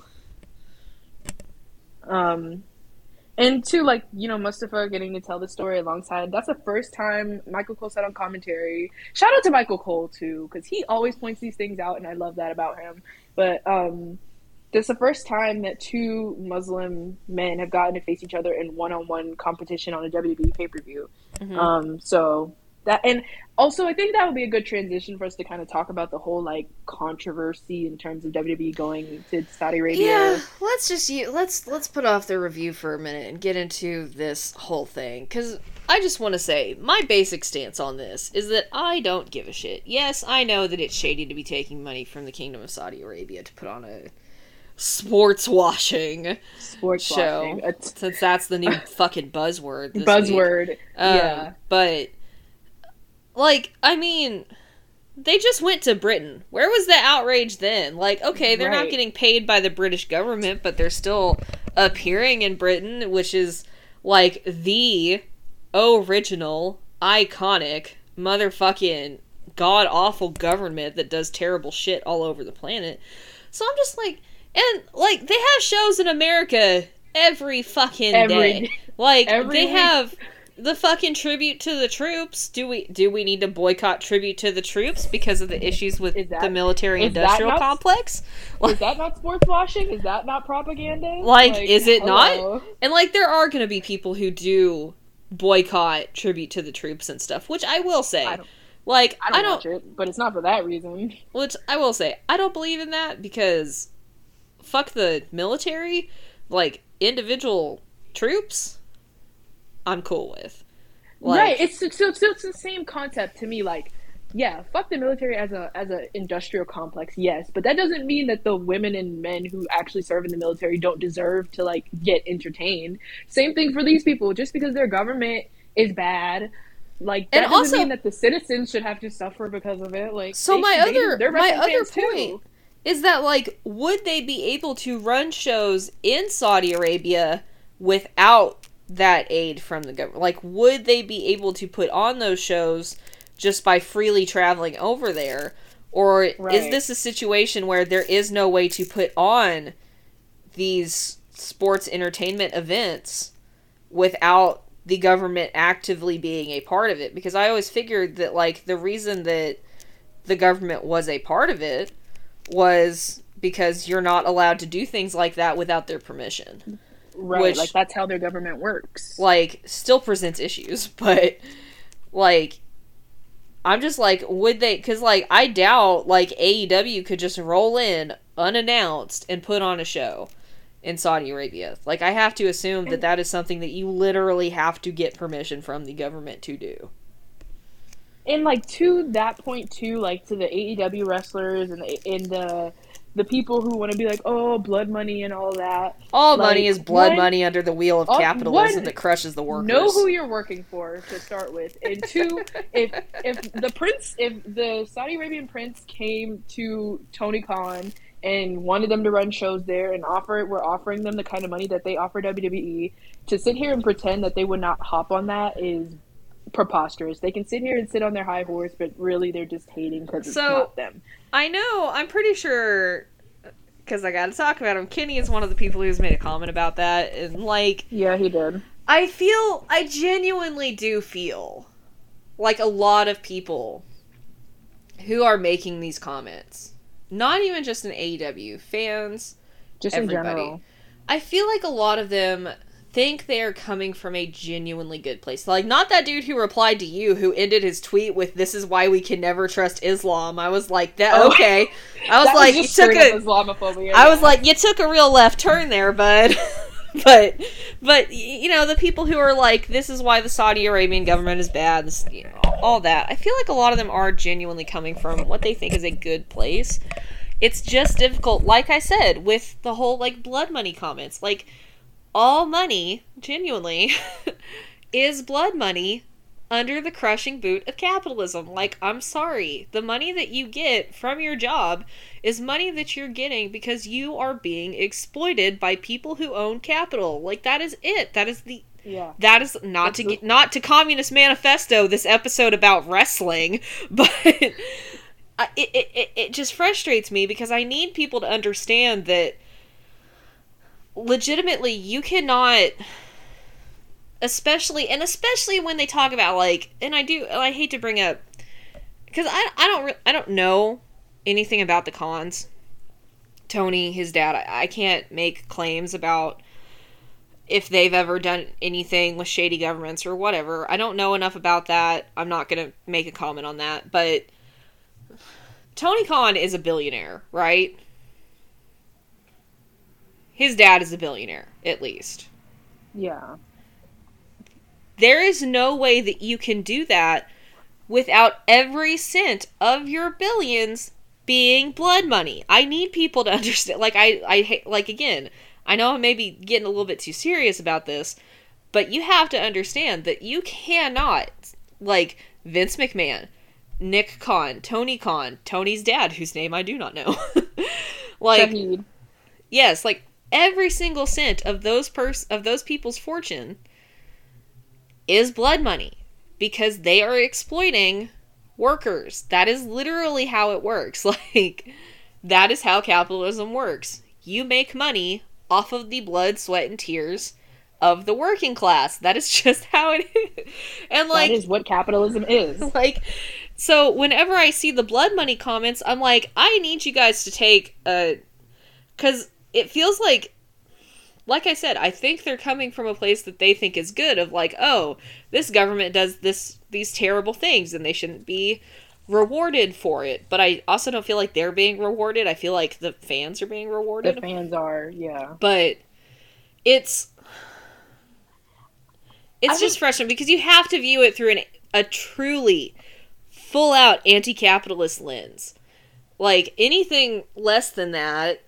Um, and two, like you know, Mustafa getting to tell the story alongside. That's the first time Michael Cole said on commentary. Shout out to Michael Cole too, because he always points these things out, and I love that about him. But um, this is the first time that two Muslim men have gotten to face each other in one-on-one competition on a WWE pay-per-view. Mhm. Um, so that and also I think that would be a good transition for us to kind of talk about the whole like controversy in terms of WWE going to Saudi Arabia. Yeah, let's just u- let's let's put off the review for a minute and get into this whole thing because I just want to say my basic stance on this is that I don't give a shit. Yes, I know that it's shady to be taking money from the Kingdom of Saudi Arabia to put on a sports washing Sports show, t- since that's the new fucking buzzword. This week. buzzword. Um, yeah, But, like, I mean, they just went to Britain. Where was the outrage then? Like, okay, they're not getting paid by the British government, but they're still appearing in Britain, which is, like, the original, iconic, motherfucking god awful government that does terrible shit all over the planet. So I'm just like, and, like, they have shows in America every fucking Every day. day. Like, Every they week. have the fucking tribute to the troops. Do we do we need to boycott tribute to the troops because of the issues with that- the military industrial not- complex? is that not sports washing? Is that not propaganda? Like, is it not? And like there are going to be people who do boycott tribute to the troops and stuff, which I will say. I don't- like I don't, watch it, but it's not for that reason. which I will say, I don't believe in that because fuck the military, like individual troops, I'm cool with. Like, right. It's so, so, so it's the same concept to me. Like, yeah, fuck the military as a as a industrial complex. Yes, but that doesn't mean that the women and men who actually serve in the military don't deserve to like get entertained. Same thing for these people. Just because their government is bad. Like that And doesn't also- mean that the citizens should have to suffer because of it. Like So they- my they- other- my other fans, too. point is that like would they be able to run shows in Saudi Arabia without that aid from the government? Like would they be able to put on those shows just by freely traveling over there? Or is this a situation where there is no way to put on these sports entertainment events without the government actively being a part of it? Because I always figured that like the reason that the government was a part of it was because you're not allowed to do things like that without their permission. Right. Which- like that's how their government works. Like, still presents issues, but like, I'm just like, would they? Because like, I doubt like AEW could just roll in unannounced and put on a show in Saudi Arabia. Like, I have to assume that that is something that you literally have to get permission from the government to do. and like to that point too, like to the AEW wrestlers and the and the the people who want to be like, oh, blood money and all that. All Like, money is blood one- money under the wheel of uh, capitalism one- that crushes the workers. Know who you're working for to start with, and two, if if the prince, if the Saudi Arabian prince came to Tony Khan and wanted them to run shows there and offer it, we're offering them the kind of money that they offer WWE to sit here and pretend that they would not hop on that is preposterous. They can sit here and sit on their high horse, but really they're just hating because it's So- not them. I know. I'm pretty sure because I got to talk about him. Kenny is one of the people who's made a comment about that, and like, Yeah, he did. I feel, I genuinely do feel like a lot of people who are making these comments, not even just in AEW fans, Just Everybody. in general. I feel like a lot of them think they are coming from a genuinely good place. Like not that dude who replied to you who ended his tweet with this is why we can never trust Islam. I was like that Oh. okay. I was like just you took a Islamophobia. I was like you took a real left turn there, bud. but but you know the people who are like this is why the Saudi Arabian government is bad, this, you know, all that. I feel like a lot of them are genuinely coming from what they think is a good place. It's just difficult, like I said, with the whole like blood money comments. Like all money, genuinely, is blood money under the crushing boot of capitalism. Like, I'm sorry. The money that you get from your job is money that you're getting because you are being exploited by people who own capital. Like, that is it. That is the. yeah. That is not to get, not to Communist Manifesto. This episode about wrestling, but uh, it, it it it just frustrates me because I need people to understand that legitimately you cannot especially and especially when they talk about like and I do I hate to bring up cuz I I don't re- I don't know anything about the cons Tony his dad I, I can't make claims about if they've ever done anything with shady governments or whatever. I don't know enough about that. I'm not going to make a comment on that, but Tony Khan is a billionaire, right? His dad is a billionaire, at least. Yeah. There is no way that you can do that without every cent of your billions being blood money. I need people to understand like I I like again, I know I may be getting a little bit too serious about this, but you have to understand that you cannot like Vince McMahon, Nick Khan, Tony Khan, Tony's dad whose name I do not know. like Shahid. yes, like every single cent of those pers- of those people's fortune is blood money because they are exploiting workers. That is literally how it works. Like that is how capitalism works. You make money off of the blood, sweat and tears of the working class. That is just how it is. And like that is what capitalism is. like so whenever i see the blood money comments i'm like i need you guys to take a because it feels like like i said i think they're coming from a place that they think is good of like oh this government does this these terrible things and they shouldn't be rewarded for it but i also don't feel like they're being rewarded i feel like the fans are being rewarded. The fans are, yeah. but it's it's I just think- frustrating because you have to view it through an, a truly full out anti-capitalist lens like anything less than that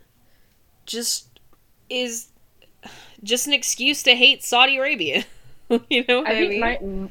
just is just an excuse to hate saudi arabia you know what I i, think mean my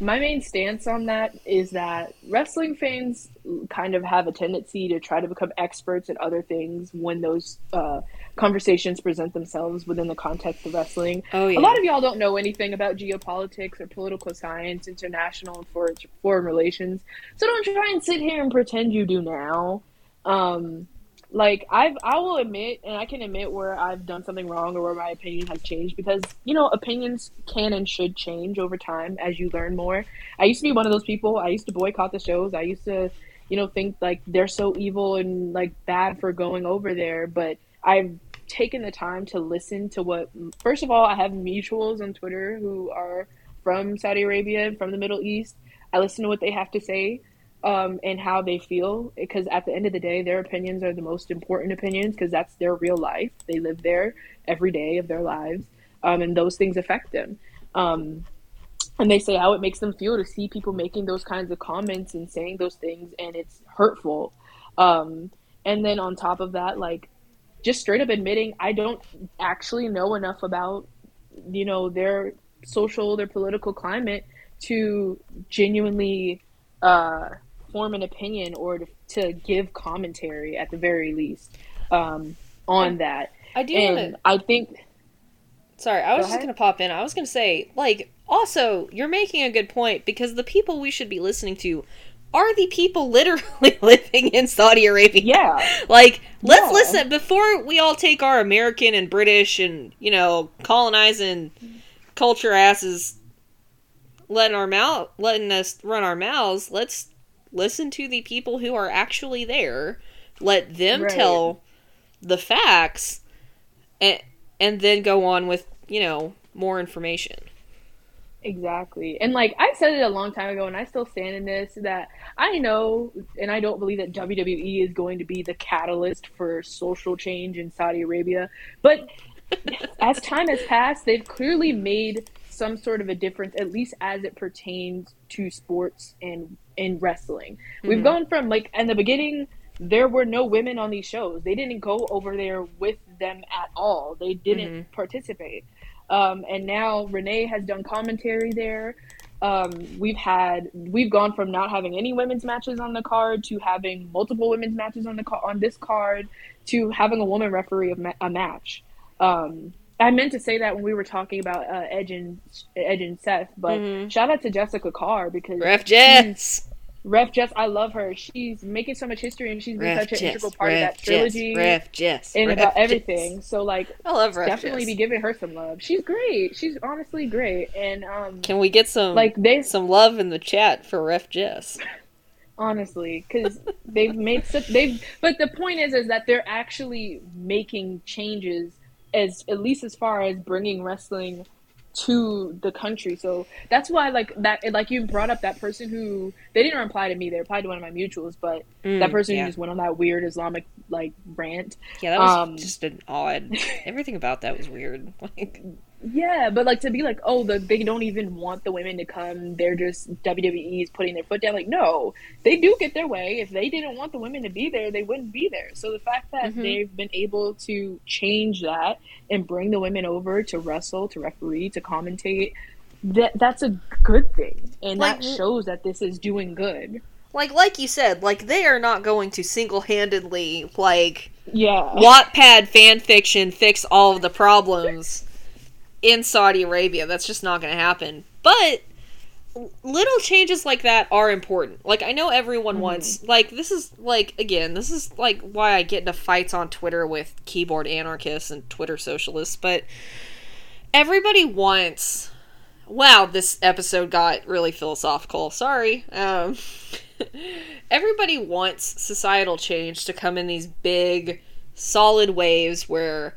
my main stance on that is that wrestling fans kind of have a tendency to try to become experts at other things when those uh, conversations present themselves within the context of wrestling. Oh, yeah. A lot of y'all don't know anything about geopolitics or political science, international and for- foreign relations, so don't try and sit here and pretend you do now. Um, like I've I will admit and I can admit where I've done something wrong or where my opinion has changed because you know opinions can and should change over time as you learn more. I used to be one of those people. I used to boycott the shows. I used to you know think like they're so evil and like bad for going over there, but I've taken the time to listen to what first of all I have mutuals on Twitter who are from Saudi Arabia and from the Middle East. I listen to what they have to say um, and how they feel because at the end of the day their opinions are the most important opinions because that's their real life. They live there every day of their lives um, and those things affect them. Um, and they say how it makes them feel to see people making those kinds of comments and saying those things and it's hurtful. Um, and then on top of that like just straight up admitting i don't actually know enough about you know their social their political climate to genuinely uh, form an opinion or to, to give commentary at the very least um, on that. I do And. I think Sorry, I was Go just going to pop in. I was going to say, like, also, you're making a good point because the people we should be listening to are the people literally living in Saudi Arabia. yeah, Like, let's Yeah. listen before we all take our American and British and, you know, colonizing culture asses letting our mouth letting us run our mouths. Let's listen to the people who are actually there. Let them Right. tell the facts and and then go on with, you know, more information. exactly. And like I said it a long time ago, and I still stand in this that I know, and I don't believe that WWE is going to be the catalyst for social change in Saudi Arabia, but as time has passed, they've clearly made some sort of a difference, at least as it pertains to sports and in wrestling. We've Mhm. gone from like in the beginning, there were no women on these shows. They didn't go over there with them at all. They didn't participate. Um, and now Renee has done commentary there. Um, we've had we've gone from not having any women's matches on the card to having multiple women's matches on the on this card to having a woman referee of ma- a match. Um, I meant to say that when we were talking about uh, Edge and Edge and Seth, but Mhm. shout out to Jessica Carr because Ref Jess. Ref Jess, I love her. She's making so much history and she's been Ref such an integral Jess. part of that Ref Jess. trilogy Ref Jess. and Ref about Jess. everything. So like I love Ref definitely Jess. be giving her some love. She's great. She's honestly great. And um Can we get some like they some love in the chat for Ref Jess? honestly because they've made such they've but the point is is that they're actually making changes as at least as far as bringing wrestling to the country so that's why like that like you brought up that person who they didn't reply to me they replied to one of my mutuals but Mm, that person yeah. who just went on that weird islamic like rant Yeah, that was Um, just an odd. Everything about that was weird. Like, Yeah, but like to be like, oh, the, they don't even want the women to come. They're just WWE is putting their foot down. Like, no, they do get their way. If they didn't want the women to be there, they wouldn't be there. So the fact that Mhm. they've been able to change that and bring the women over to wrestle, to referee, to commentate, that that's a good thing, and Like, that shows that this is doing good. like, like you said, like they are not going to single-handedly like Yeah, Wattpad fan fiction fix all of the problems in Saudi Arabia. That's just not going to happen. But little changes like that are important. Like I know everyone wants like this is like again, this is like why I get into fights on Twitter with keyboard anarchists and Twitter socialists, but everybody wants Wow, this episode got really philosophical. Sorry. Um everybody wants societal change to come in these big solid waves where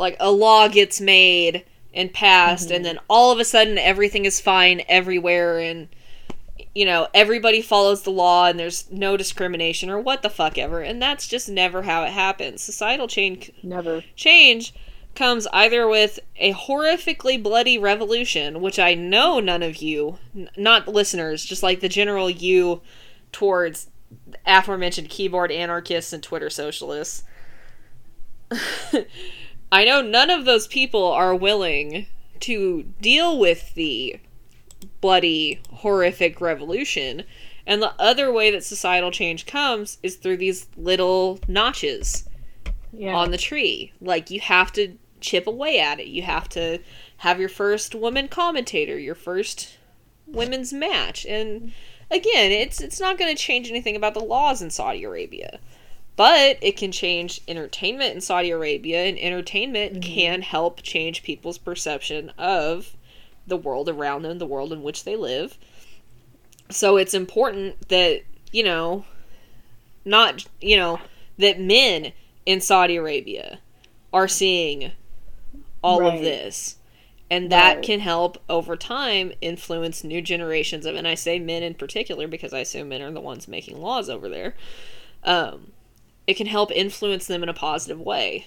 like a law gets made and passed and mm-hmm. then all of a sudden everything is fine everywhere and you know everybody follows the law and there's no discrimination or what the fuck ever and that's just never how it happens societal change never. change comes either with a horrifically bloody revolution, which I know none of you, n- not listeners, just like the general you towards aforementioned keyboard anarchists and Twitter socialists. I know none of those people are willing to deal with the bloody, horrific revolution. And the other way that societal change comes is through these little notches Yeah. on the tree. Like you have to chip away at it. You have to have your first woman commentator, your first women's match. And again, it's it's not going to change anything about the laws in Saudi Arabia. But it can change entertainment in Saudi Arabia and entertainment can help change people's perception of the world around them, the world in which they live. So it's important that, you know, not, you know, that men in Saudi Arabia are seeing all of this. And that Right. can help over time influence new generations of, and I say men in particular because I assume men are the ones making laws over there. Um, it can help influence them in a positive way.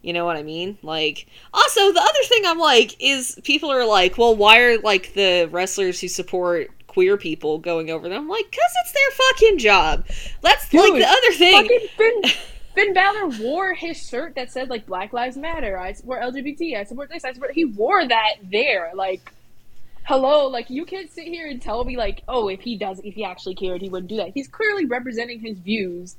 You know what I mean? Like, also, the other thing I'm like is people are like, well, why are like the wrestlers who support queer people going over them? I'm like, because it's their fucking job. That's like the other thing. Fucking Finn, Finn Balor wore his shirt that said like Black Lives Matter. I support LGBT. I support this. I support. He wore that there. Like, hello. Like you can't sit here and tell me like, oh, if he does, if he actually cared, he wouldn't do that. He's clearly representing his views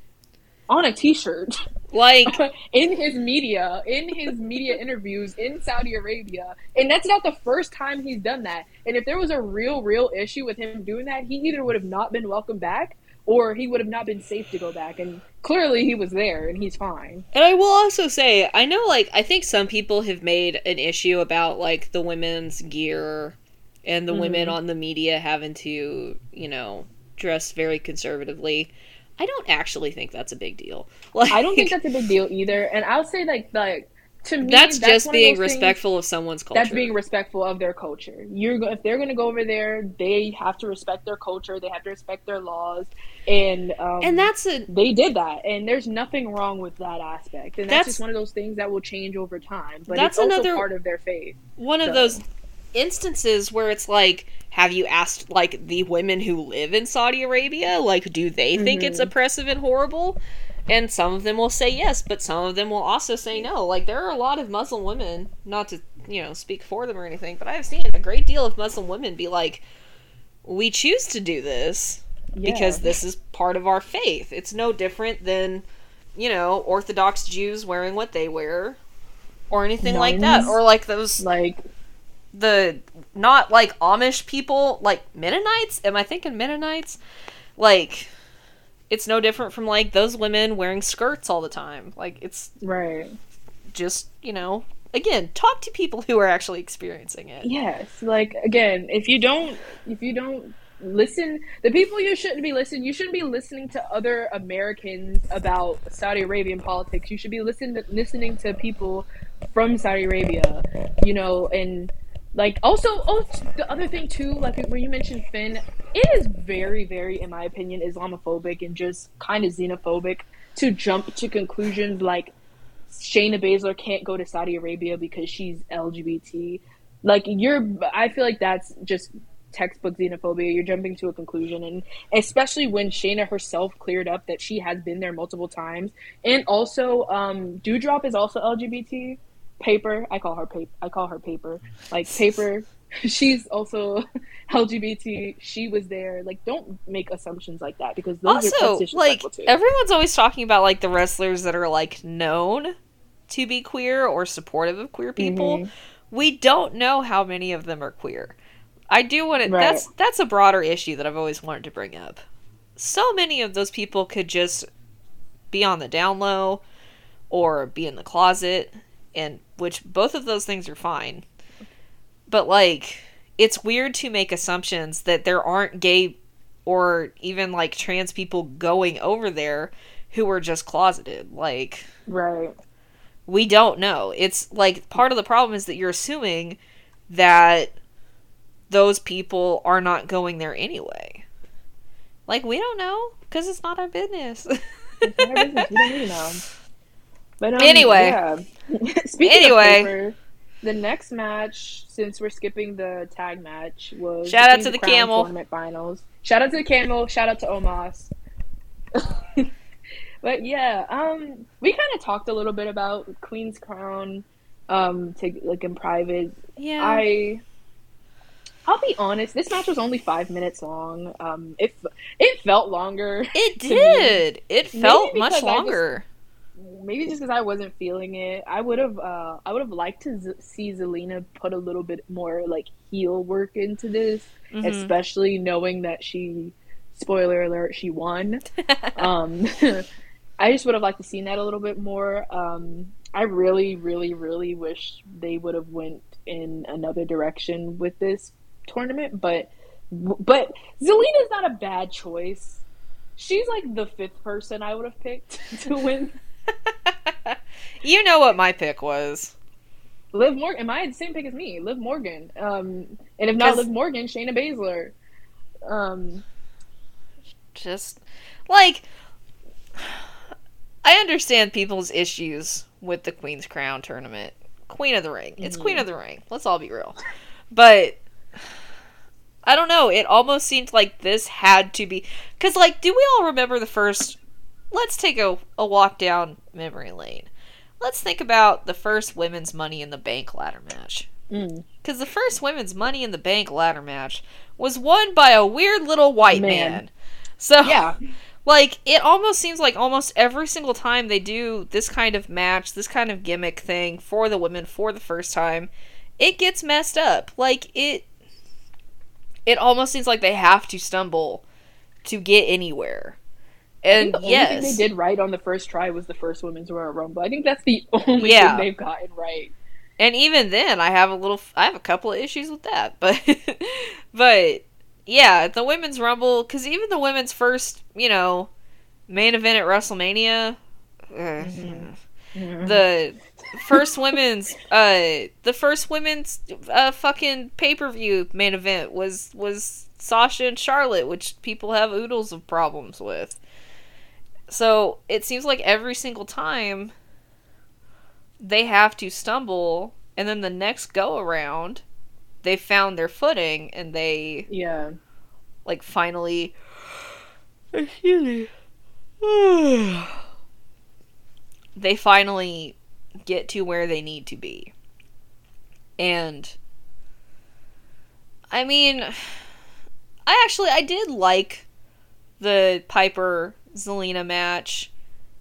on a T-shirt Like, in his media, in his media interviews in Saudi Arabia, and that's not the first time he's done that. And if there was a real, real issue with him doing that, he either would have not been welcome back or he would have not been safe to go back. And clearly, he was there, and he's fine. And I will also say, I know, like, I think some people have made an issue about, like, the women's gear and the Mm-hmm. women on the media having to, you know, dress very conservatively. I don't actually think that's a big deal. Like, I don't think that's a big deal either. And I'll say like like to me, that's, just one of being respectful of someone's culture. That's being respectful of their culture. You're if they're going to go over there, they have to respect their culture. They have to respect their laws, and um, and that's a they did that, and there's nothing wrong with that aspect. And that's, That's- just one of those things that will change over time. But That's it's also another- part of their faith. one of those instances where it's like have you asked like the women who live in Saudi Arabia like do they think it's Mm-hmm. oppressive and horrible? And some of them will say yes but some of them will also say no. Like there are a lot of muslim women not to you know speak for them or anything but i've seen a great deal of muslim women be like we choose to do this because this is part of our faith. It's no different than you know orthodox jews wearing what they wear or anything like that. Or like those Like the not like Amish people, like Mennonites. Am I thinking Mennonites? Like, it's no different from like those women wearing skirts all the time. Like, it's right. just you know, again, talk to people who are actually experiencing it. Yes, like again, if you don't, if you don't listen, the people you shouldn't be listening. You shouldn't be listening to other Americans about Saudi Arabian politics. You should be listening to, listening to people from Saudi Arabia. You know, and like also, oh, the other thing too, like where you mentioned Finn, it is very, very, in my opinion, Islamophobic and just kind of xenophobic to jump to conclusions like Shayna Baszler can't go to Saudi Arabia because she's LGBT. Like you're, I feel like that's just textbook xenophobia. You're jumping to a conclusion, and especially when Shayna herself cleared up that she has been there multiple times, and also um, Doudrop is also LGBT. Paper, I call her paper. I call her paper. Like paper, she's also LGBT. She was there. Like, don't make assumptions like that because those Also, like everyone's always talking about like the wrestlers that are like known to be queer or supportive of queer people. Mhm. We don't know how many of them are queer. I do want to. That's that's a broader issue that I've always wanted to bring up. So many of those people could just be on the down low or be in the closet, and which both of those things are fine. But like, it's weird to make assumptions that there aren't gay or even like trans people going over there who are just closeted. Like, right. we don't know. It's like part of the problem is that you're assuming that those people are not going there anyway. Like we don't know because it's not our business. It's not our business. We don't need know. But um, Anyway. yeah. Speaking Anyway. of paper, the next match, since we're skipping the tag match, was Shout out to the Crown Camel. tournament finals. Shout out to the camel. Shout out to Omos. but yeah, um, we kind of talked a little bit about Queen's Crown, um, to like in private. yeah. I I'll be honest. This match was only five minutes long. Um, it it felt longer. It did. It felt much because I just- longer. Maybe just because I wasn't feeling it. I would have. Uh, I would have liked to z- see Zelina put a little bit more like heel work into this, Mhm. especially knowing that she. Spoiler alert: she won. um, I just would have liked to seen that a little bit more. Um, I really, really, really wish they would have went in another direction with this tournament, but but Zelina's not a bad choice. She's like the fifth person I would have picked to win. you know what my pick was. Liv Morgan. Am I the same pick as me? Liv Morgan. Um, and if not Liv Morgan, Shayna Baszler. Um, Just like I understand people's issues with the Queen's Crown tournament. Queen of the Ring. It's Queen Mhm. of the Ring. Let's all be real. But I don't know. It almost seemed like this had to be because, like, do we all remember the first? Let's take a, a walk down memory lane. Let's think about the first women's Money in the Bank ladder match. mm, Because the first women's Money in the Bank ladder match was won by a weird little white man. Man. So yeah, like it almost seems like almost every single time they do this kind of match, this kind of gimmick thing for the women for the first time, it gets messed up. Like it it almost seems like they have to stumble to get anywhere. And the yes, only thing they did right on the first try was the first women's Royal Rumble. I think that's the only Yeah. thing they've gotten right. and even then i have a little i have a couple of issues with that but but yeah the women's rumble because even the women's first you know main event at wrestlemania uh, Mhm. the first women's uh the first women's uh fucking pay-per-view main event was was sasha and charlotte which people have oodles of problems with so it seems like every single time they have to stumble and then the next go around they found their footing and they Yeah. like finally excuse me they finally get to where they need to be and i mean i actually i did like the piper zelina match.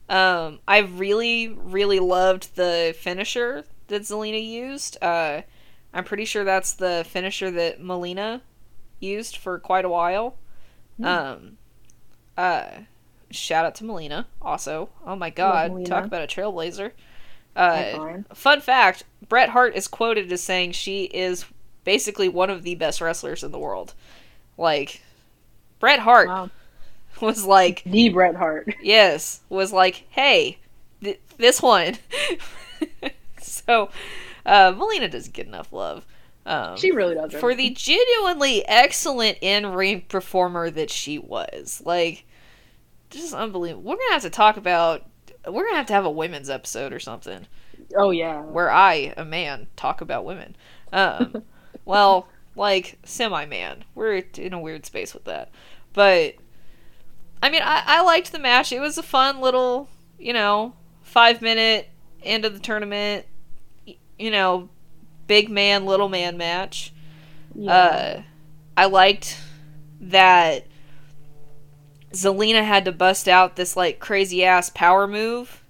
Um i really really loved the finisher that zelina used. Uh i'm pretty sure that's the finisher that melina used for quite a while. Hmm. um uh shout out to melina also. Oh my god talk about a trailblazer. Uh fun fact bret hart is quoted as saying she is basically one of the best wrestlers in the world. Like bret hart Wow. Was like The Bret Hart. yes was like hey th- this one. So uh melina doesn't get enough love. Um She really does. for the genuinely excellent in-ring performer that she was. Like just unbelievable. We're gonna have to talk about we're gonna have to have a women's episode or something. Oh yeah. where i a man talk about women. Um well like semi-man. We're in a weird space with that. But i mean I, I liked the match. It was a fun little you know five minute end of the tournament you know big man little man match. Uh, I liked that Zelina had to bust out this like crazy ass power move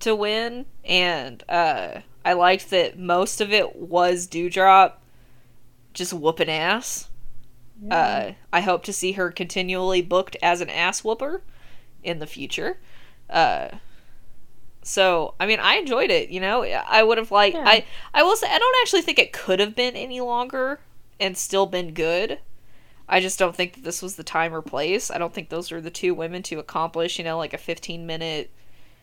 to win, and uh, I liked that most of it was Doudrop just whooping ass. Uh, I hope to see her continually booked as an ass whooper in the future. Uh, so I mean, I enjoyed it. You know, I would have liked. Yeah. I I will say I don't actually think it could have been any longer and still been good. I just don't think that this was the time or place. I don't think those were the two women to accomplish, you know, like a 15 minute,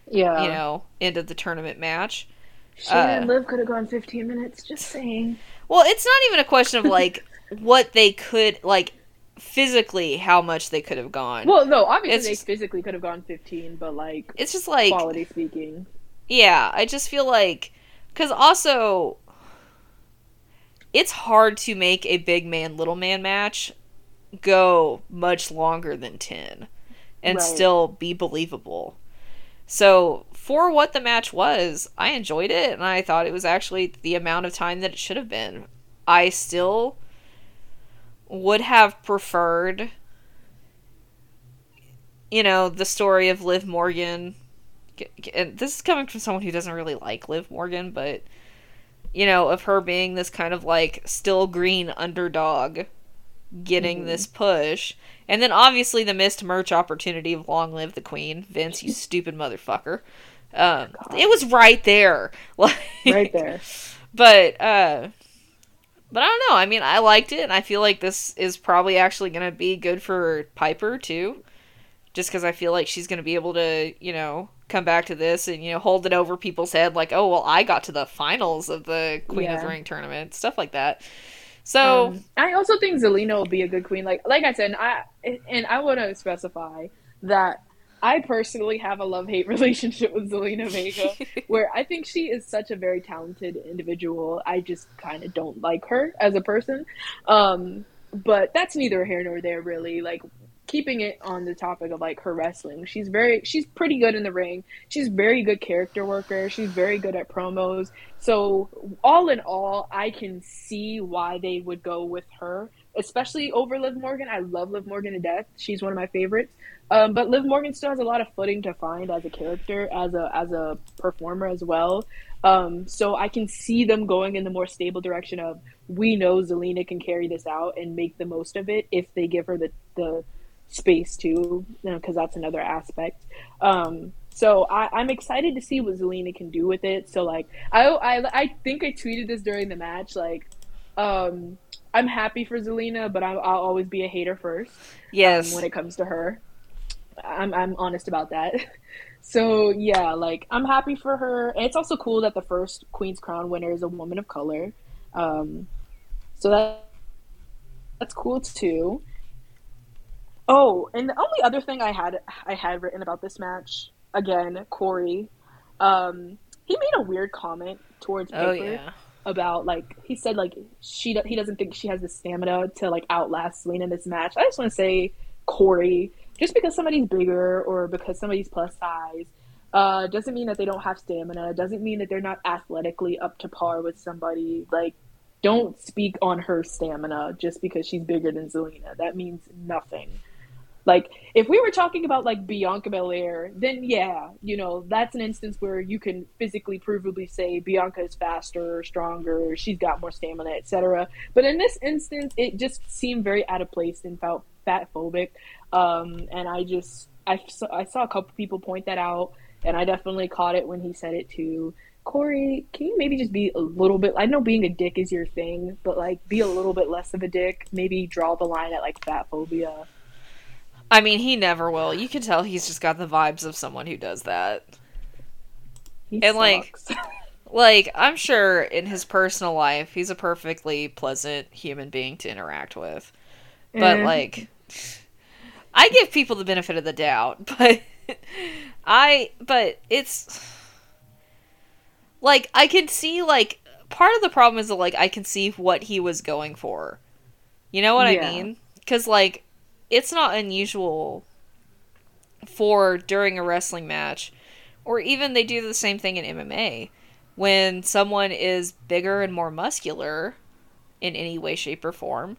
yeah. you know, end of the tournament match. She uh, and Liv could have gone 15 minutes. Just saying. Well, it's not even a question of like what they could like physically how much they could have gone. Well, no, obviously It's they just- physically could have gone 15, but like it's just like quality speaking. yeah, I just feel like cuz also it's hard to make a big man little man match go much longer than 10 and Right. still be believable. So, for what the match was, I enjoyed it and I thought it was actually the amount of time that it should have been. I still would have preferred you know, the story of Liv Morgan. And this is coming from someone who doesn't really like Liv Morgan, but you know, of her being this kind of like still green underdog getting mm-hmm. this push. And then obviously the missed merch opportunity of Long Live the Queen. Vince, you stupid motherfucker. Um, it was right there. right there. But uh but I don't know. I mean, I liked it and I feel like this is probably actually going to be good for Piper too just because I feel like she's going to be able to, you know, come back to this and you know hold it over people's head like, oh well, I got to the finals of the Queen yeah. of the Ring tournament, stuff like that. So um, I also think Zelina will be a good queen. Like like I said, I and I want to specify that I personally have a love hate relationship with Zelina Vega, where I think she is such a very talented individual. I just kind of don't like her as a person. Um, but that's neither here nor there, really. Like keeping it on the topic of like her wrestling she's very she's pretty good in the ring she's very good character worker she's very good at promos so all in all i can see why they would go with her especially over liv morgan i love liv morgan to death she's one of my favorites um, but liv morgan still has a lot of footing to find as a character as a as a performer as well um, so i can see them going in the more stable direction of we know zelina can carry this out and make the most of it if they give her the the space too, because you know, that's another aspect. Um, so I, am excited to see what Zelina can do with it. So like I, I I think I tweeted this during the match. Like, um, I'm happy for Zelina, but i will always be a hater first. Um, yes. When it comes to her, I'm I'm honest about that. so yeah, like I'm happy for her. And it's also cool that the first Queen's Crown winner is a woman of color. Um, so that that's cool too. Oh, and the only other thing I had I had written about this match again, Corey, um, he made a weird comment towards oh, Piper oh, yeah. about like he said like she he doesn't think she has the stamina to like outlast Zelina in this match. I just want to say Corey, just because somebody's bigger or because somebody's plus size. Uh, doesn't mean that they don't have stamina. Doesn't mean that they're not athletically up to par with somebody. Like, don't speak on her stamina just because she's bigger than Zelina. That means nothing. Like if we were talking about like Bianca Belair, then yeah, you know, that's an instance where you can physically provably say Bianca is faster, stronger, she's got more stamina, etc. But in this instance, it just seemed very out of place and felt fat phobic. Um, and I just I saw, I saw a couple people point that out, and I definitely caught it when he said it too. Corey, can you maybe just be a little bit? I know being a dick is your thing, but like be a little bit less of a dick. Maybe draw the line at like fat phobia. I mean, he never will. You can tell he's just got the vibes of someone who does that. He and sucks. like like I'm sure in his personal life he's a perfectly pleasant human being to interact with. But mm. like I give people the benefit of the doubt, but I but it's like I can see like part of the problem is that like I can see what he was going for. You know what yeah. I mean? Cuz like it's not unusual for during a wrestling match, or even they do the same thing in MMA. When someone is bigger and more muscular in any way, shape, or form,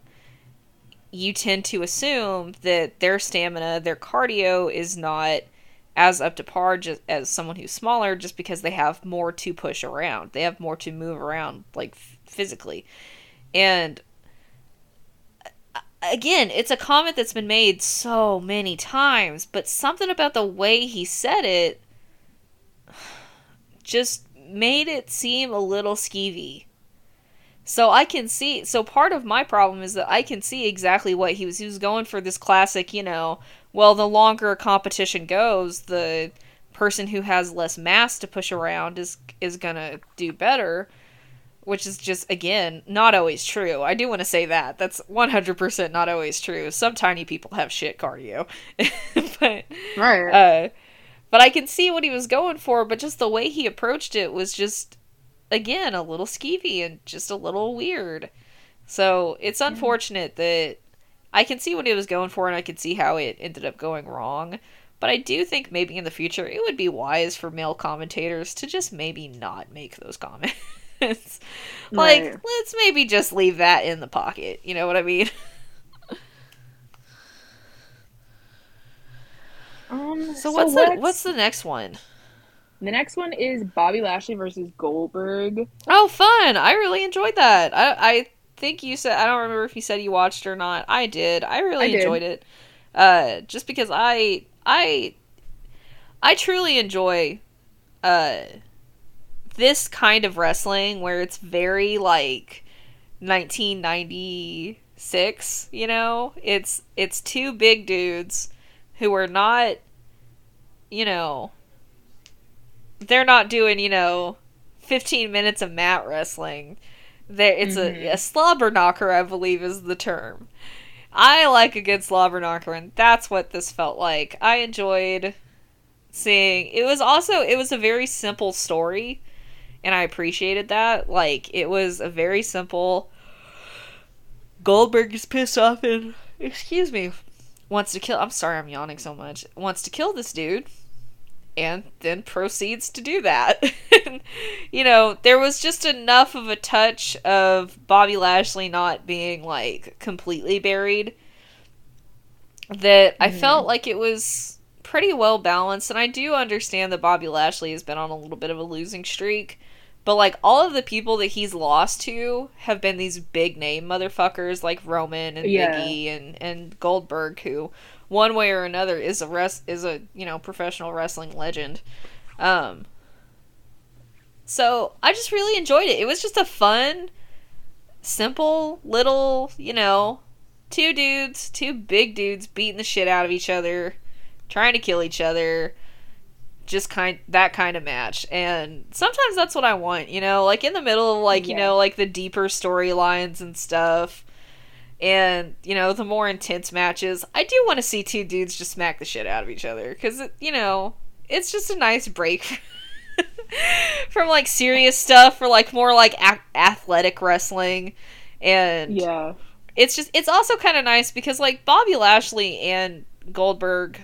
you tend to assume that their stamina, their cardio is not as up to par just as someone who's smaller just because they have more to push around. They have more to move around like physically. And again, it's a comment that's been made so many times, but something about the way he said it just made it seem a little skeevy. So I can see so part of my problem is that I can see exactly what he was he was going for this classic, you know, well the longer a competition goes, the person who has less mass to push around is is going to do better which is just again not always true. I do want to say that that's one hundred percent not always true. Some tiny people have shit cardio, but right. Uh, but I can see what he was going for. But just the way he approached it was just again a little skeevy and just a little weird. So it's unfortunate that I can see what it was going for and I can see how it ended up going wrong. But I do think maybe in the future it would be wise for male commentators to just maybe not make those comments. like, right. let's maybe just leave that in the pocket. You know what I mean? um, so, so what's, what's... The, what's the next one? The next one is Bobby Lashley versus Goldberg. Oh, fun! I really enjoyed that. I I think you said I don't remember if you said you watched or not. I did. I really I did. enjoyed it. Uh, just because I I I truly enjoy uh this kind of wrestling where it's very like 1996, you know? It's it's two big dudes who are not you know they're not doing, you know, 15 minutes of mat wrestling. There it's Mhm. a, a slobber knocker, I believe is the term. I like a good slobber knocker and that's what this felt like. I enjoyed seeing it was also it was a very simple story and I appreciated that. Like it was a very simple Goldberg is pissed off and excuse me wants to kill I'm sorry I'm yawning so much. Wants to kill this dude and then proceeds to do that. you know, there was just enough of a touch of Bobby Lashley not being like completely buried that I Mhm. felt like it was pretty well balanced and I do understand that Bobby Lashley has been on a little bit of a losing streak. But like all of the people that he's lost to have been these big name motherfuckers like Roman and Yeah. Biggie and and Goldberg who one way or another is a res- is a you know professional wrestling legend. Um so I just really enjoyed it. It was just a fun simple little, you know, two dudes, two big dudes beating the shit out of each other, trying to kill each other. Just kind that kind of match. And sometimes that's what I want, you know, like in the middle of like, you know, like the deeper storylines and stuff. And, you know, the more intense matches, I do want to see two dudes just smack the shit out of each other cuz you know, it's just a nice break from like serious stuff for like more like a- athletic wrestling and Yeah. it's just it's also kind of nice because like Bobby Lashley and Goldberg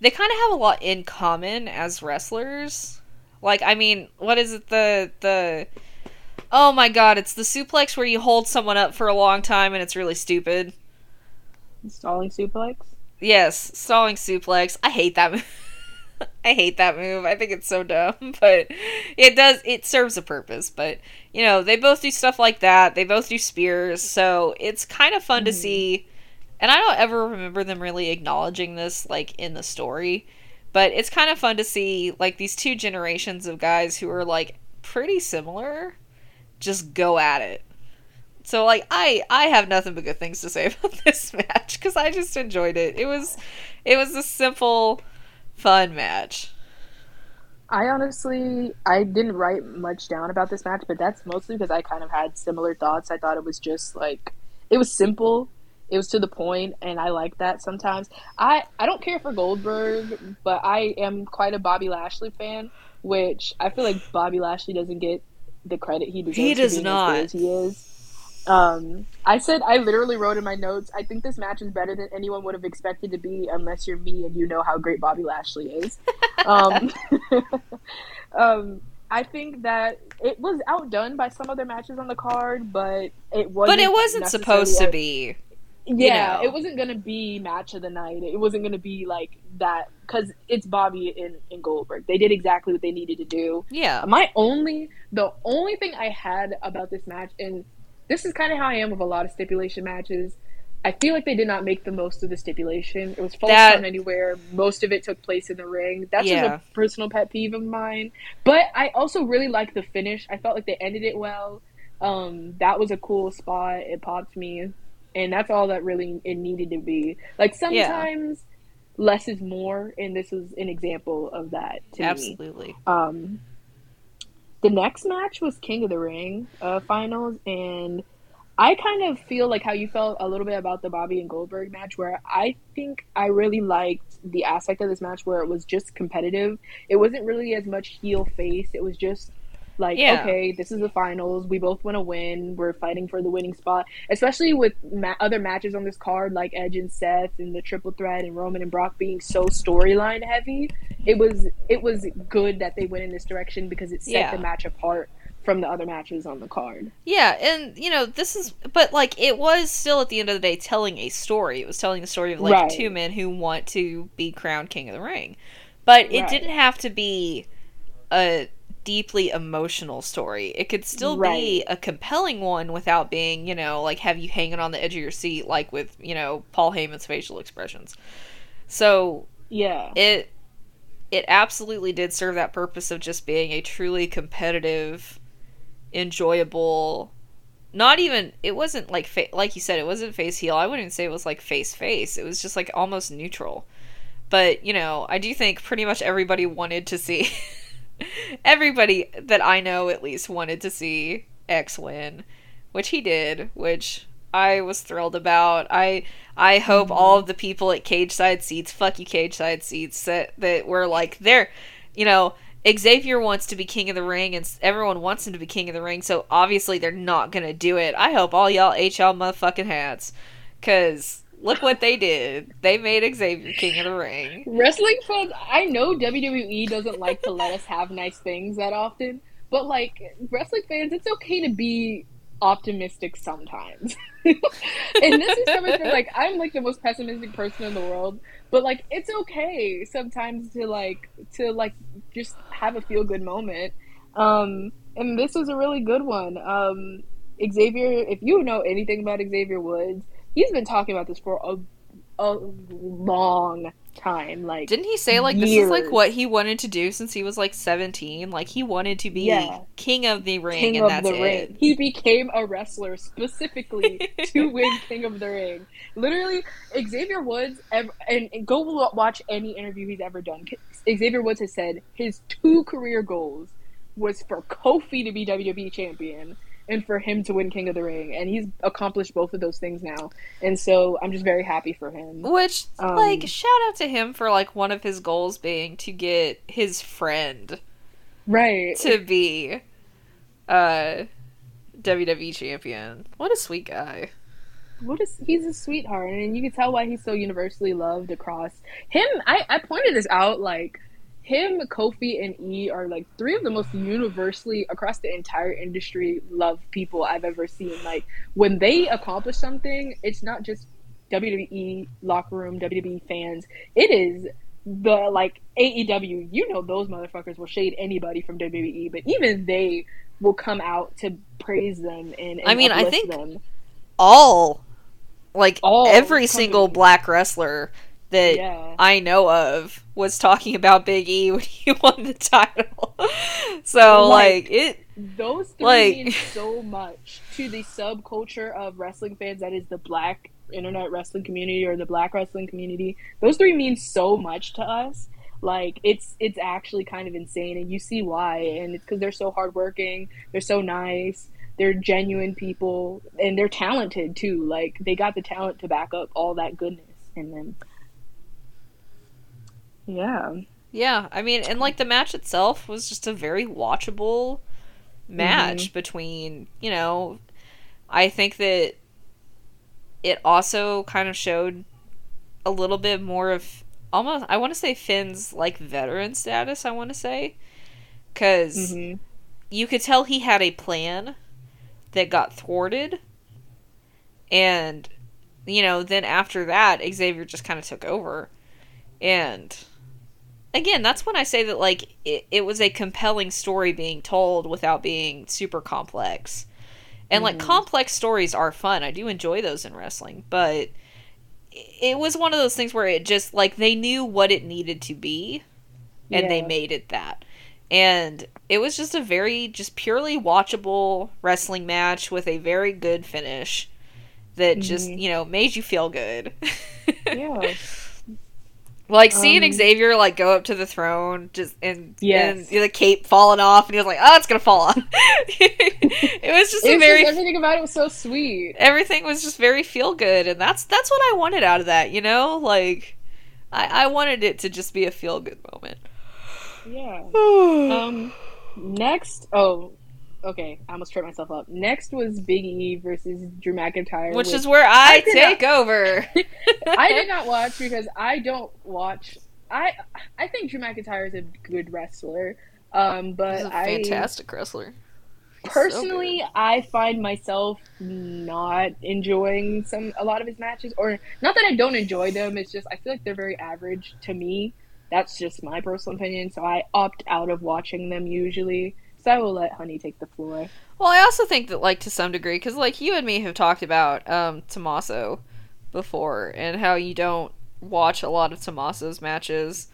they kind of have a lot in common as wrestlers. Like I mean, what is it the the Oh my god, it's the suplex where you hold someone up for a long time and it's really stupid. Stalling suplex. Yes, stalling suplex. I hate that move. I hate that move. I think it's so dumb, but it does it serves a purpose. But you know, they both do stuff like that. They both do spears, so it's kind of fun to Mhm. see. And I don't ever remember them really acknowledging this like in the story, but it's kind of fun to see like these two generations of guys who are like pretty similar just go at it. So like I I have nothing but good things to say about this match cuz I just enjoyed it. It was it was a simple fun match. I honestly, I didn't write much down about this match, but that's mostly because I kind of had similar thoughts. I thought it was just like it was simple, it was to the point, and I like that sometimes. I I don't care for Goldberg, but I am quite a Bobby Lashley fan, which I feel like Bobby Lashley doesn't get the credit he deserves. He does not. As good as he is. Um, I said I literally wrote in my notes. I think this match is better than anyone would have expected to be, unless you're me and you know how great Bobby Lashley is. Um, um, I think that it was outdone by some other matches on the card, but it wasn't. But it wasn't supposed to be. Yeah, know. it wasn't gonna be match of the night. It wasn't gonna be like that because it's Bobby and, and Goldberg. They did exactly what they needed to do. Yeah. My only, the only thing I had about this match, and this is kind of how I am with a lot of stipulation matches. I feel like they did not make the most of the stipulation. It was false That- count anywhere. Most of it took place in the ring. That's Yeah. just a personal pet peeve of mine. But I also really liked the finish. I felt like they ended it well. Um, that was a cool spot. It popped me, and that's all that really it needed to be. Like sometimes less is more, and this was an example of that to me. Absolutely. Um, the next match was King of the Ring uh, finals, and I kind of feel like how you felt a little bit about the Bobby and Goldberg match, where I think I really liked the aspect of this match where it was just competitive. It wasn't really as much heel face. It was just like, Yeah. okay, this is the finals. We both want to win. We're fighting for the winning spot. Especially with ma- other matches on this card, like Edge and Seth, and the triple threat, and Roman and Brock being so storyline heavy it was it was good that they went in this direction because it set Yeah. the match apart from the other matches on the card. Yeah, and you know, this is but like it was still at the end of the day telling a story. It was telling the story of like Right. two men who want to be crowned king of the ring. But it Right. didn't have to be a deeply emotional story. It could still be a compelling one without being, you know, like have you hanging on the edge of your seat like with, you know, Paul Heyman's facial expressions. So Yeah. it it absolutely did serve that purpose of just being a truly competitive enjoyable not even it wasn't like fa- like you said it wasn't face heel i wouldn't say it was like face face it was just like almost neutral but you know i do think pretty much everybody wanted to see everybody that i know at least wanted to see x win which he did which i was thrilled about i i hope mm-hmm. all of the people at Cageside Seats fuck you Cageside Seats that that were like they're you know Xavier wants to be king of the ring, and everyone wants him to be king of the ring. So obviously they're not gonna do it. I hope all y'all HL motherfucking hats, cause look what they did. They made Xavier king of the ring. Wrestling fans, I know WWE doesn't like to let us have nice things that often, but like wrestling fans, it's okay to be optimistic sometimes. and this is from like I'm like the most pessimistic person in the world, but like it's okay sometimes to like to like just have a feel good moment. Um and this was a really good one. Um Xavier, if you know anything about Xavier Woods, he's been talking about this for a a long time. Like Didn't he say like this is like what he wanted to do since he was like seventeen? Like he wanted to be Yeah. king of the ring, King and of that's the it. Ring. He became a wrestler specifically to win King of the Ring. Literally, Xavier Woods, ev- and, and go watch any interview he's ever done. Xavier Woods has said his two career goals was for Kofi to be WWE champion and for him to win King of the Ring, and he's accomplished both of those things now. And so I'm just very happy for him. Which, Um, like, shout out to him for like one of his goals being to get his friend Right. to be uh WWE champion. What a sweet guy. What is he's a sweetheart, and you can tell why he's so universally loved across him. I I pointed this out like him, Kofi, and E are like three of the most universally across the entire industry loved people I've ever seen. Like when they accomplish something, it's not just WWE locker room, WWE fans. It is the like AEW. You know those motherfuckers will shade anybody from WWE, but even they will come out to praise them and, and I mean, I think them. All like All every single black wrestler that Yeah. I know of was talking about Big E when he won the title. so Like- like it Those three Like- mean so much to the subculture of wrestling fans that is the black internet wrestling community or the black wrestling community. Those three mean so much to us. Like it's it's actually kind of insane and you see why and it's cuz they're so hardworking, they're so nice, they're genuine people and they're talented too. Like they got the talent to back up all that goodness in them. Yeah. Yeah, I mean, and like the match itself was just a very watchable match between, you know, I think that it also kind of showed a little bit more of almost, I want to say Finn's like veteran status, I want to say. Because Mhm. you could tell he had a plan that got thwarted. And, you know, then after that, Xavier just kind of took over. And again, that's when I say that like it, it was a compelling story being told without being super complex. And like Mhm. complex stories are fun. I do enjoy those in wrestling, but it was one of those things where it just like they knew what it needed to be and they made it that. And it was just a very just purely watchable wrestling match with a very good finish that just, Mhm. you know, made you feel good. Yeah. Like seeing Um, Xavier like go up to the throne, just and Yes. and the cape falling off, and he was like, "Oh, it's gonna fall off." it was just It a was very just, everything about it was so sweet. everything was just very feel good, and that's that's what I wanted out of that. You know, like I I wanted it to just be a feel good moment. Yeah. Um, next, oh, okay, I almost tripped myself up. Next was Big E versus Drew McIntyre, which is where I, I take over. I did not watch because I don't watch. I I think Drew McIntyre is a good wrestler, um, but He's a I fantastic wrestler. Personally, so I find myself not enjoying some a lot of his matches, or not that I don't enjoy them. It's just I feel like they're very average to me. That's just my personal opinion. So I opt out of watching them usually. So I will let Honey take the floor. Well, I also think that, like, to some degree, because, like, you and me have talked about um, Tommaso before and how you don't watch a lot of Tommaso's matches,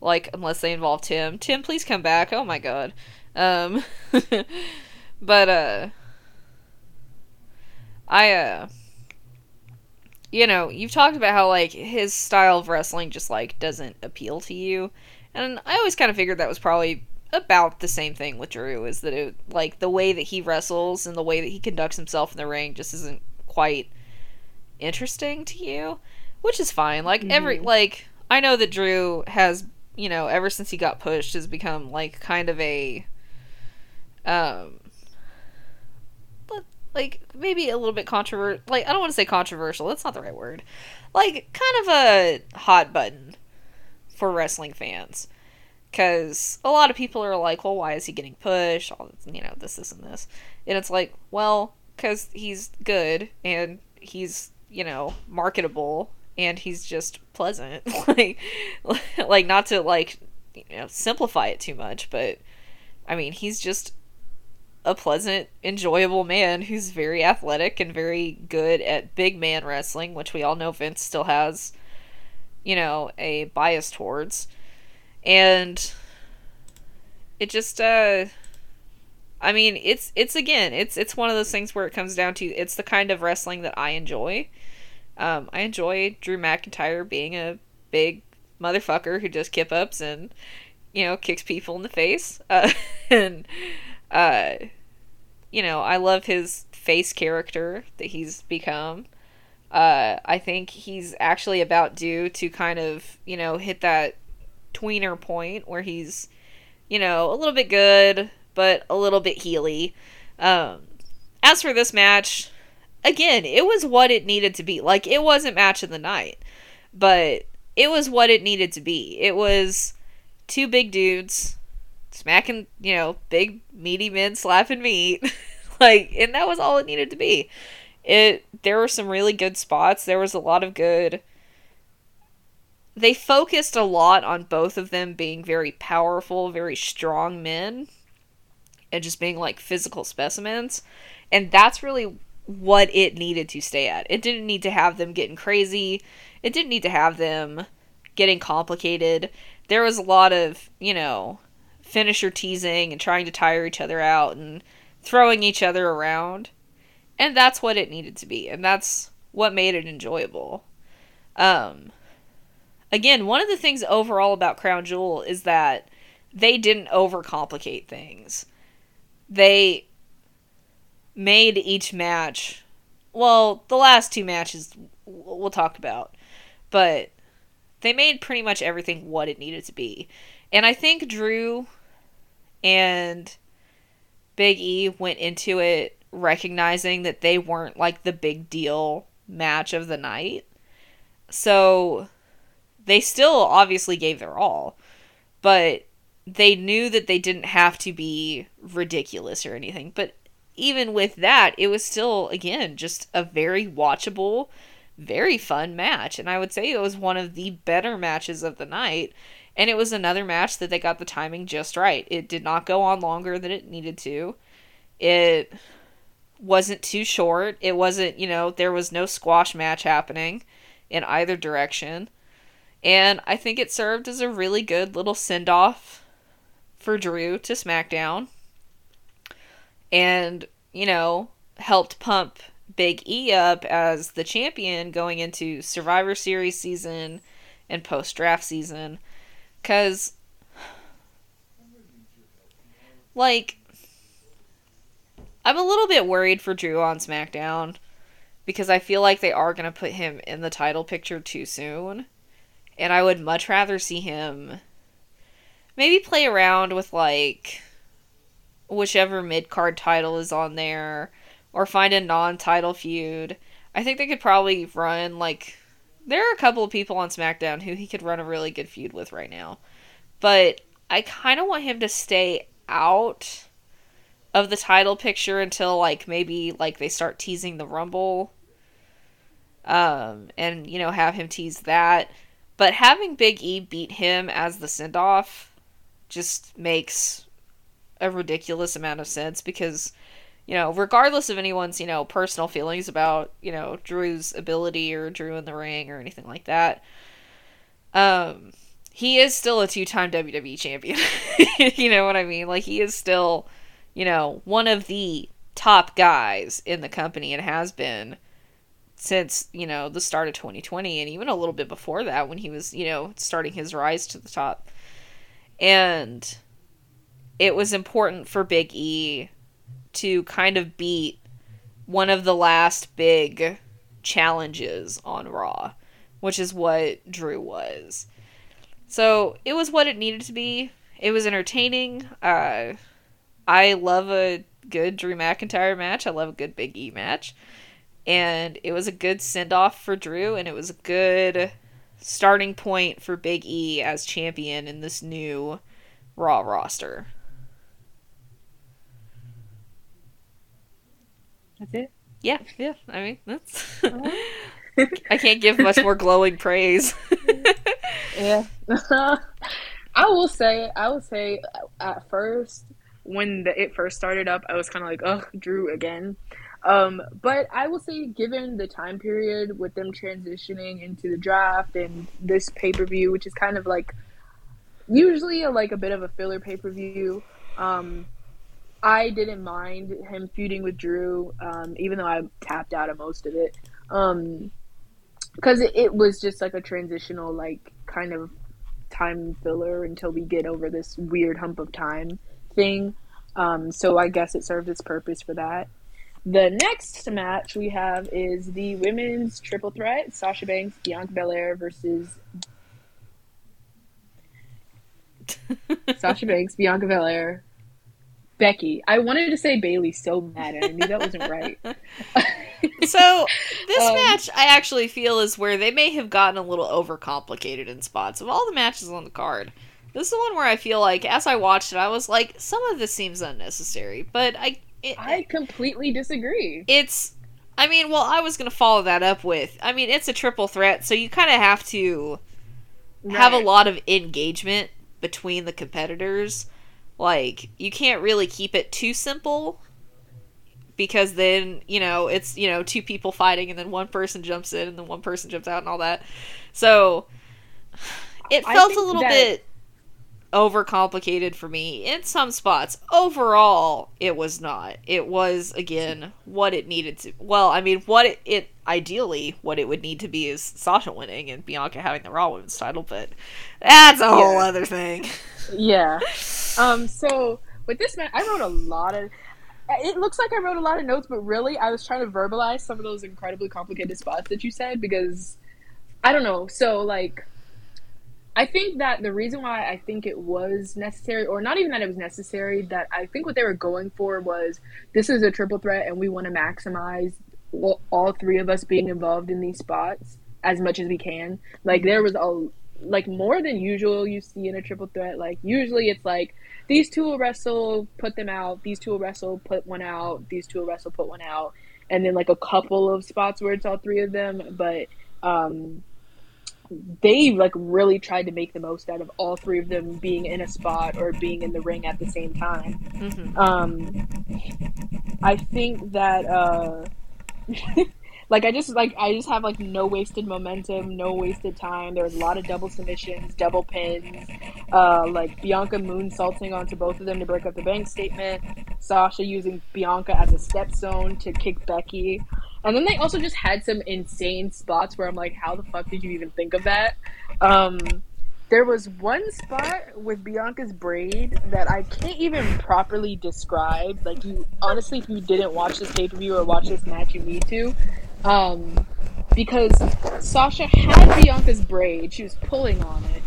like, unless they involve Tim. Tim, please come back. Oh my god. Um, but, uh, I, uh, you know, you've talked about how, like, his style of wrestling just, like, doesn't appeal to you. And I always kind of figured that was probably about the same thing with Drew is that it like the way that he wrestles and the way that he conducts himself in the ring just isn't quite interesting to you, which is fine. Like mm-hmm. every like I know that Drew has, you know, ever since he got pushed has become like kind of a um like maybe a little bit controversial like I don't want to say controversial, that's not the right word. Like kind of a hot button for wrestling fans because a lot of people are like, well, why is he getting pushed? All you know, this, this, and this, and it's like, well, because he's good and he's you know marketable and he's just pleasant, like, like not to like you know simplify it too much, but I mean, he's just a pleasant, enjoyable man who's very athletic and very good at big man wrestling, which we all know Vince still has, you know, a bias towards and it just uh I mean, it's it's again, it's it's one of those things where it comes down to it's the kind of wrestling that I enjoy. Um, I enjoy Drew McIntyre being a big motherfucker who does kip ups and you know kicks people in the face, uh, and uh, you know I love his face character that he's become. Uh, I think he's actually about due to kind of you know hit that tweener point where he's, you know, a little bit good, but a little bit heely. Um, as for this match, again, it was what it needed to be. Like, it wasn't match of the night, but it was what it needed to be. It was two big dudes smacking, you know, big meaty men slapping meat. like, and that was all it needed to be. It there were some really good spots. There was a lot of good they focused a lot on both of them being very powerful, very strong men, and just being like physical specimens. And that's really what it needed to stay at. It didn't need to have them getting crazy, it didn't need to have them getting complicated. There was a lot of, you know, finisher teasing and trying to tire each other out and throwing each other around. And that's what it needed to be. And that's what made it enjoyable. Um, again, one of the things overall about Crown Jewel is that they didn't overcomplicate things. They made each match, well, the last two matches we'll talk about, but they made pretty much everything what it needed to be. And I think Drew and Big E went into it recognizing that they weren't like the big deal match of the night. So they still obviously gave their all, but they knew that they didn't have to be ridiculous or anything. But even with that, it was still, again, just a very watchable, very fun match. And I would say it was one of the better matches of the night. And it was another match that they got the timing just right. It did not go on longer than it needed to. It wasn't too short. It wasn't, you know, there was no squash match happening in either direction. And I think it served as a really good little send off for Drew to SmackDown. And, you know, helped pump Big E up as the champion going into Survivor Series season and post draft season. Because, like, I'm a little bit worried for Drew on SmackDown because I feel like they are going to put him in the title picture too soon. And I would much rather see him maybe play around with like whichever mid card title is on there or find a non title feud. I think they could probably run like there are a couple of people on SmackDown who he could run a really good feud with right now. But I kind of want him to stay out of the title picture until like maybe like they start teasing the Rumble. Um, and you know, have him tease that. But having Big E beat him as the send off just makes a ridiculous amount of sense because, you know, regardless of anyone's, you know, personal feelings about, you know, Drew's ability or Drew in the ring or anything like that, um, he is still a two time WWE champion. you know what I mean? Like, he is still, you know, one of the top guys in the company and has been since, you know, the start of 2020 and even a little bit before that when he was, you know, starting his rise to the top. And it was important for Big E to kind of beat one of the last big challenges on Raw, which is what Drew was. So it was what it needed to be. It was entertaining. Uh, I love a good Drew McIntyre match. I love a good Big E match. And it was a good send off for Drew, and it was a good starting point for Big E as champion in this new Raw roster. That's it. Yeah, yeah. I mean, that's. I can't give much more glowing praise. yeah. I will say, I will say, uh, at first, when the, it first started up, I was kind of like, oh, Drew again. Um, but I will say, given the time period with them transitioning into the draft and this pay per view, which is kind of like usually a, like a bit of a filler pay per view, um, I didn't mind him feuding with Drew, um, even though I tapped out of most of it. Um, because it, it was just like a transitional, like kind of time filler until we get over this weird hump of time thing. Um, so I guess it served its purpose for that. The next match we have is the women's triple threat: Sasha Banks, Bianca Belair versus Sasha Banks, Bianca Belair, Becky. I wanted to say Bayley so bad, and I knew that wasn't right. so this um, match, I actually feel is where they may have gotten a little overcomplicated in spots. Of all the matches on the card, this is the one where I feel like, as I watched it, I was like, some of this seems unnecessary. But I, it, I completely disagree. It's, I mean, well, I was gonna follow that up with, I mean, it's a triple threat, so you kind of have to right. have a lot of engagement between the competitors. Like, you can't really keep it too simple because then, you know, it's, you know, two people fighting and then one person jumps in and then one person jumps out and all that. So, it felt a little that... bit overcomplicated for me in some spots. Overall, it was not. It was again what it needed to. Well, I mean, what it, it, ideally what it would need to be is Sasha winning and Bianca having the Raw Women's title, but that's a whole other thing. Yeah. Um. So with this match, I wrote a lot of. It looks like I wrote a lot of notes, but really, I was trying to verbalize some of those incredibly complicated spots that you said because I don't know. So like I think that the reason why I think it was necessary, or not even that it was necessary, that I think what they were going for was this is a triple threat and we want to maximize all three of us being involved in these spots as much as we can. Like there was a like more than usual you see in a triple threat. Like usually it's like these two will wrestle, put them out. These two will wrestle, put one out. These two will wrestle, put one out, and then like a couple of spots where it's all three of them. But um, they like really tried to make the most out of all three of them being in a spot or being in the ring at the same time. Mm-hmm. Um, I think that uh, like I just like I just have like no wasted momentum, no wasted time. There was a lot of double submissions, double pins, uh, like Bianca moonsaulting onto both of them to break up the bank statement. Sasha using Bianca as a stepstone to kick Becky. And then they also just had some insane spots where I'm like, how the fuck did you even think of that? Um, there was one spot with Bianca's braid that I can't even properly describe. Like you, honestly, if you didn't watch this pay per view or watch this match, you need to, um, because Sasha had Bianca's braid. She was pulling on it,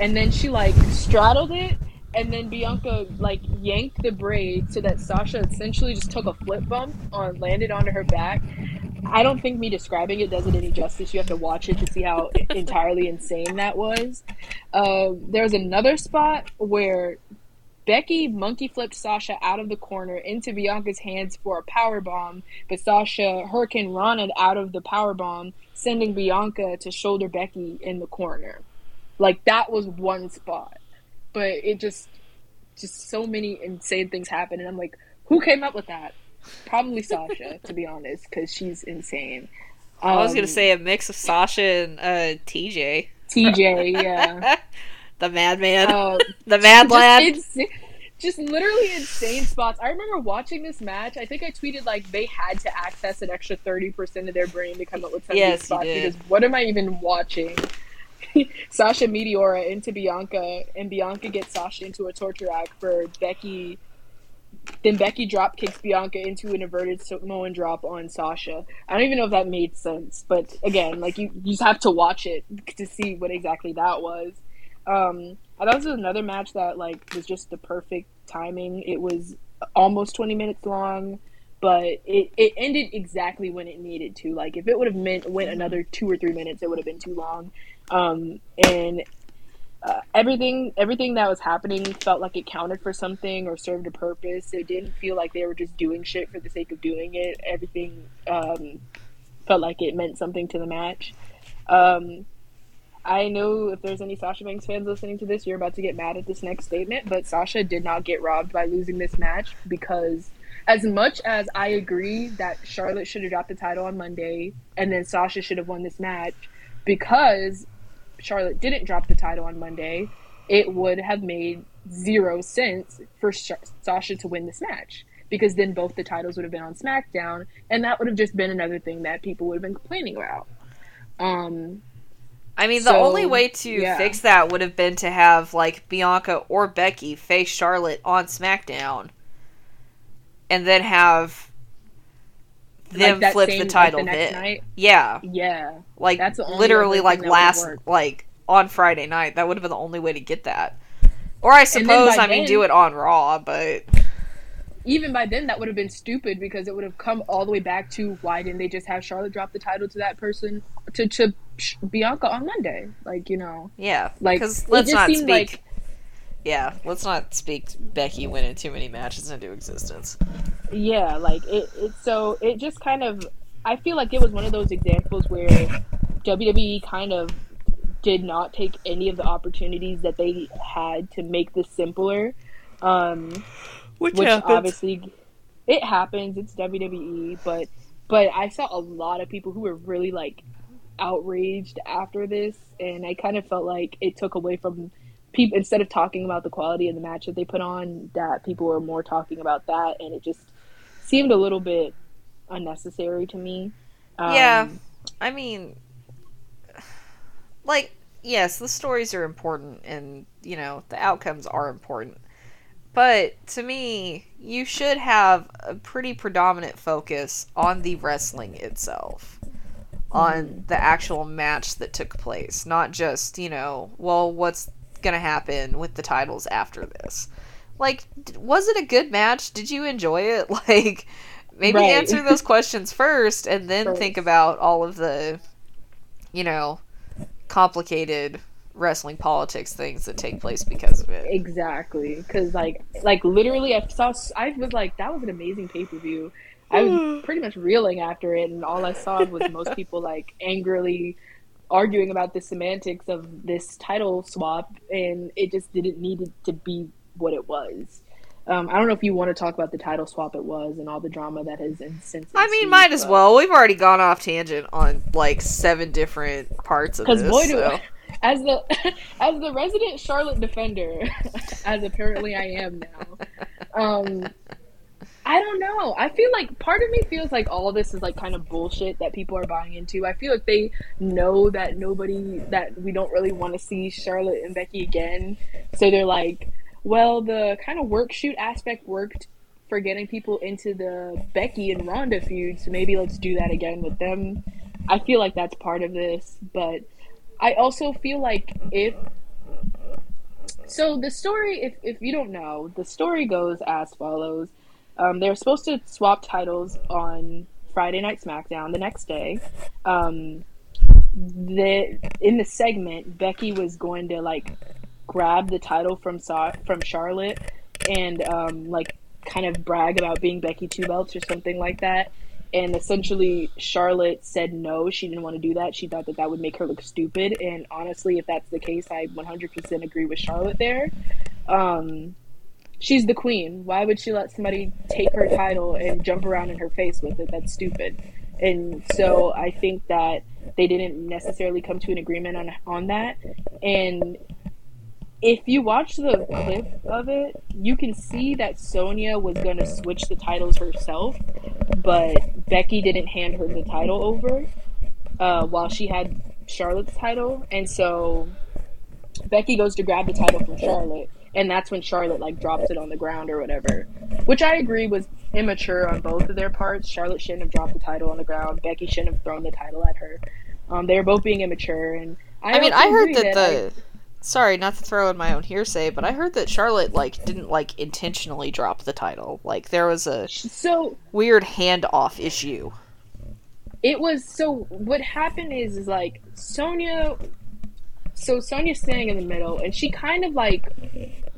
and then she like straddled it, and then Bianca like yanked the braid so that Sasha essentially just took a flip bump on landed onto her back. I don't think me describing it does it any justice. You have to watch it to see how entirely insane that was. Uh, there was another spot where Becky monkey flipped Sasha out of the corner into Bianca's hands for a power bomb, but Sasha hurricanrana out of the power bomb, sending Bianca to shoulder Becky in the corner. Like that was one spot, but it just just so many insane things happen and I'm like, who came up with that? Probably Sasha, to be honest, because she's insane. I was gonna Um, say a mix of Sasha and uh, TJ, TJ, yeah. the madman, Uh, the mad just, lad. insa- just literally insane spots. I remember watching this match. I think I tweeted like they had to access an extra thirty percent of their brain to come up with some of Yes, these you spots because what am I even watching? Sasha Meteora into Bianca, and Bianca gets Sasha into a torture rack for Becky. Then Becky drop kicks Bianca into an inverted Samoan drop on Sasha. I don't even know if that made sense, but again, like you, you just have to watch it to see what exactly that was. Um, I thought this was another match that like was just the perfect timing. It was almost twenty minutes long, but it, it ended exactly when it needed to. Like if it would have meant went another two or three minutes, it would have been too long. Um, and uh, everything everything that was happening felt like it counted for something or served a purpose. It didn't feel like they were just doing shit for the sake of doing it. Everything um, felt like it meant something to the match. Um, I know if there's any Sasha Banks fans listening to this, you're about to get mad at this next statement, but Sasha did not get robbed by losing this match because, as much as I agree that Charlotte should have dropped the title on Monday and then Sasha should have won this match, because Charlotte didn't drop the title on Monday, it would have made zero sense for Sh- Sasha to win this match because then both the titles would have been on SmackDown, and that would have just been another thing that people would have been complaining about. Um, I mean, the So, only way to yeah. fix that would have been to have like Bianca or Becky face Charlotte on SmackDown, and then have them like flip same- the like title the night. Yeah, Yeah, like That's literally like thing that would last like on Friday night. That would have been the only way to get that. Or I suppose I mean then- do it on Raw, but even by then that would have been stupid because it would have come all the way back to why didn't they just have Charlotte drop the title to that person to to Bianca on Monday? Like you know, yeah, like because let's just not speak. like yeah, let's not speak Becky winning too many matches into existence. yeah, like it, it. So it just kind of, I feel like it was one of those examples where WWE kind of did not take any of the opportunities that they had to make this simpler. Um, Which, which obviously it happens. It's WWE, but but I saw a lot of people who were really like outraged after this, and I kind of felt like it took away from people instead of talking about the quality of the match that they put on. That people were more talking about that, and it just seemed a little bit unnecessary to me. Um, Yeah. I mean, like, yes, the stories are important and, you know, the outcomes are important. But to me, you should have a pretty predominant focus on the wrestling itself, on the actual match that took place, not just, you know, well, what's going to happen with the titles after this. Like, was it a good match? Did you enjoy it? Like, maybe Right. answer those questions first and then First. think about all of the, you know, complicated wrestling politics things that take place because of it. Exactly, because like like literally, I saw I was like that was an amazing pay per view. I was pretty much reeling after it, and all I saw was most people like angrily arguing about the semantics of this title swap, and it just didn't need it to be what it was. Um, I don't know if you want to talk about the title swap it was and all the drama that has since. I mean, might as but- well. We've already gone off tangent on like seven different parts of Because this. boy, so- as the as the resident Charlotte defender, as apparently I am now. Um, I don't know. I feel like part of me feels like all this is like kind of bullshit that people are buying into. I feel like they know that nobody that we don't really want to see Charlotte and Becky again, so they're like, well, the kind of work shoot aspect worked for getting people into the Becky and Ronda feud, so maybe let's do that again with them. I feel like that's part of this, but I also feel like if so the story if, if you don't know the story goes as follows um, they were supposed to swap titles on friday night smackdown the next day um, the in the segment becky was going to like grab the title from Sa- from charlotte and um, like kind of brag about being Becky Two Belts or something like that. And essentially, Charlotte said no, she didn't want to do that. She thought that that would make her look stupid. And honestly, if that's the case, I 100% agree with Charlotte there. Um, she's the queen. Why would she let somebody take her title and jump around in her face with it? That's stupid. And so I think that they didn't necessarily come to an agreement on on that. And if you watch the clip of it, you can see that Sonya was going to switch the titles herself, but Becky didn't hand her the title over uh, while she had Charlotte's title, and so Becky goes to grab the title from Charlotte, and that's when Charlotte like drops it on the ground or whatever, which I agree was immature on both of their parts. Charlotte shouldn't have dropped the title on the ground. Becky shouldn't have thrown the title at her. Um, they were both being immature, and I, I mean, I heard that, that the. Sorry, not to throw in my own hearsay, but I heard that Charlotte like didn't like intentionally drop the title. Like there was a so weird handoff issue. it was so what happened is is like Sonya so Sonya's standing in the middle and she kind of like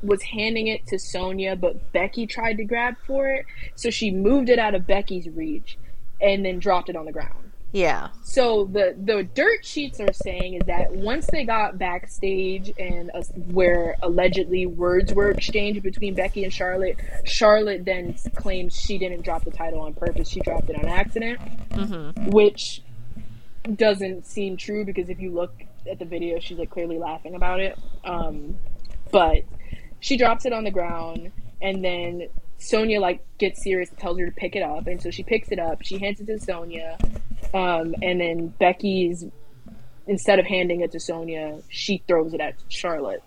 was handing it to Sonya but Becky tried to grab for it so she moved it out of Becky's reach and then dropped it on the ground. Yeah. So the the dirt sheets are saying is that once they got backstage and uh, where allegedly words were exchanged between Becky and Charlotte, Charlotte then claims she didn't drop the title on purpose. She dropped it on accident, Mm-hmm. which doesn't seem true because if you look at the video, she's like clearly laughing about it. Um, but she drops it on the ground and then Sonya like gets serious and tells her to pick it up, and so she picks it up. She hands it to Sonya, um, and then Becky's instead of handing it to Sonya, she throws it at Charlotte.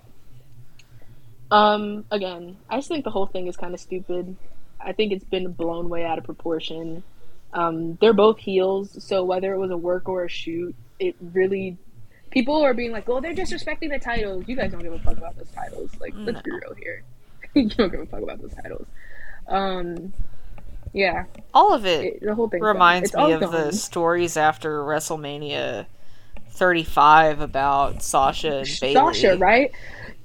Um, again, I just think the whole thing is kind of stupid. I think it's been blown way out of proportion. Um, they're both heels, so whether it was a work or a shoot, it really people are being like, "Well, they're disrespecting the titles." You guys don't give a fuck about those titles. Like, let's be real here. you don't give a fuck about those titles. Um, yeah, All of it it, the whole thing reminds me of the stories after WrestleMania 35 about Sasha and Bayley. Sasha, right?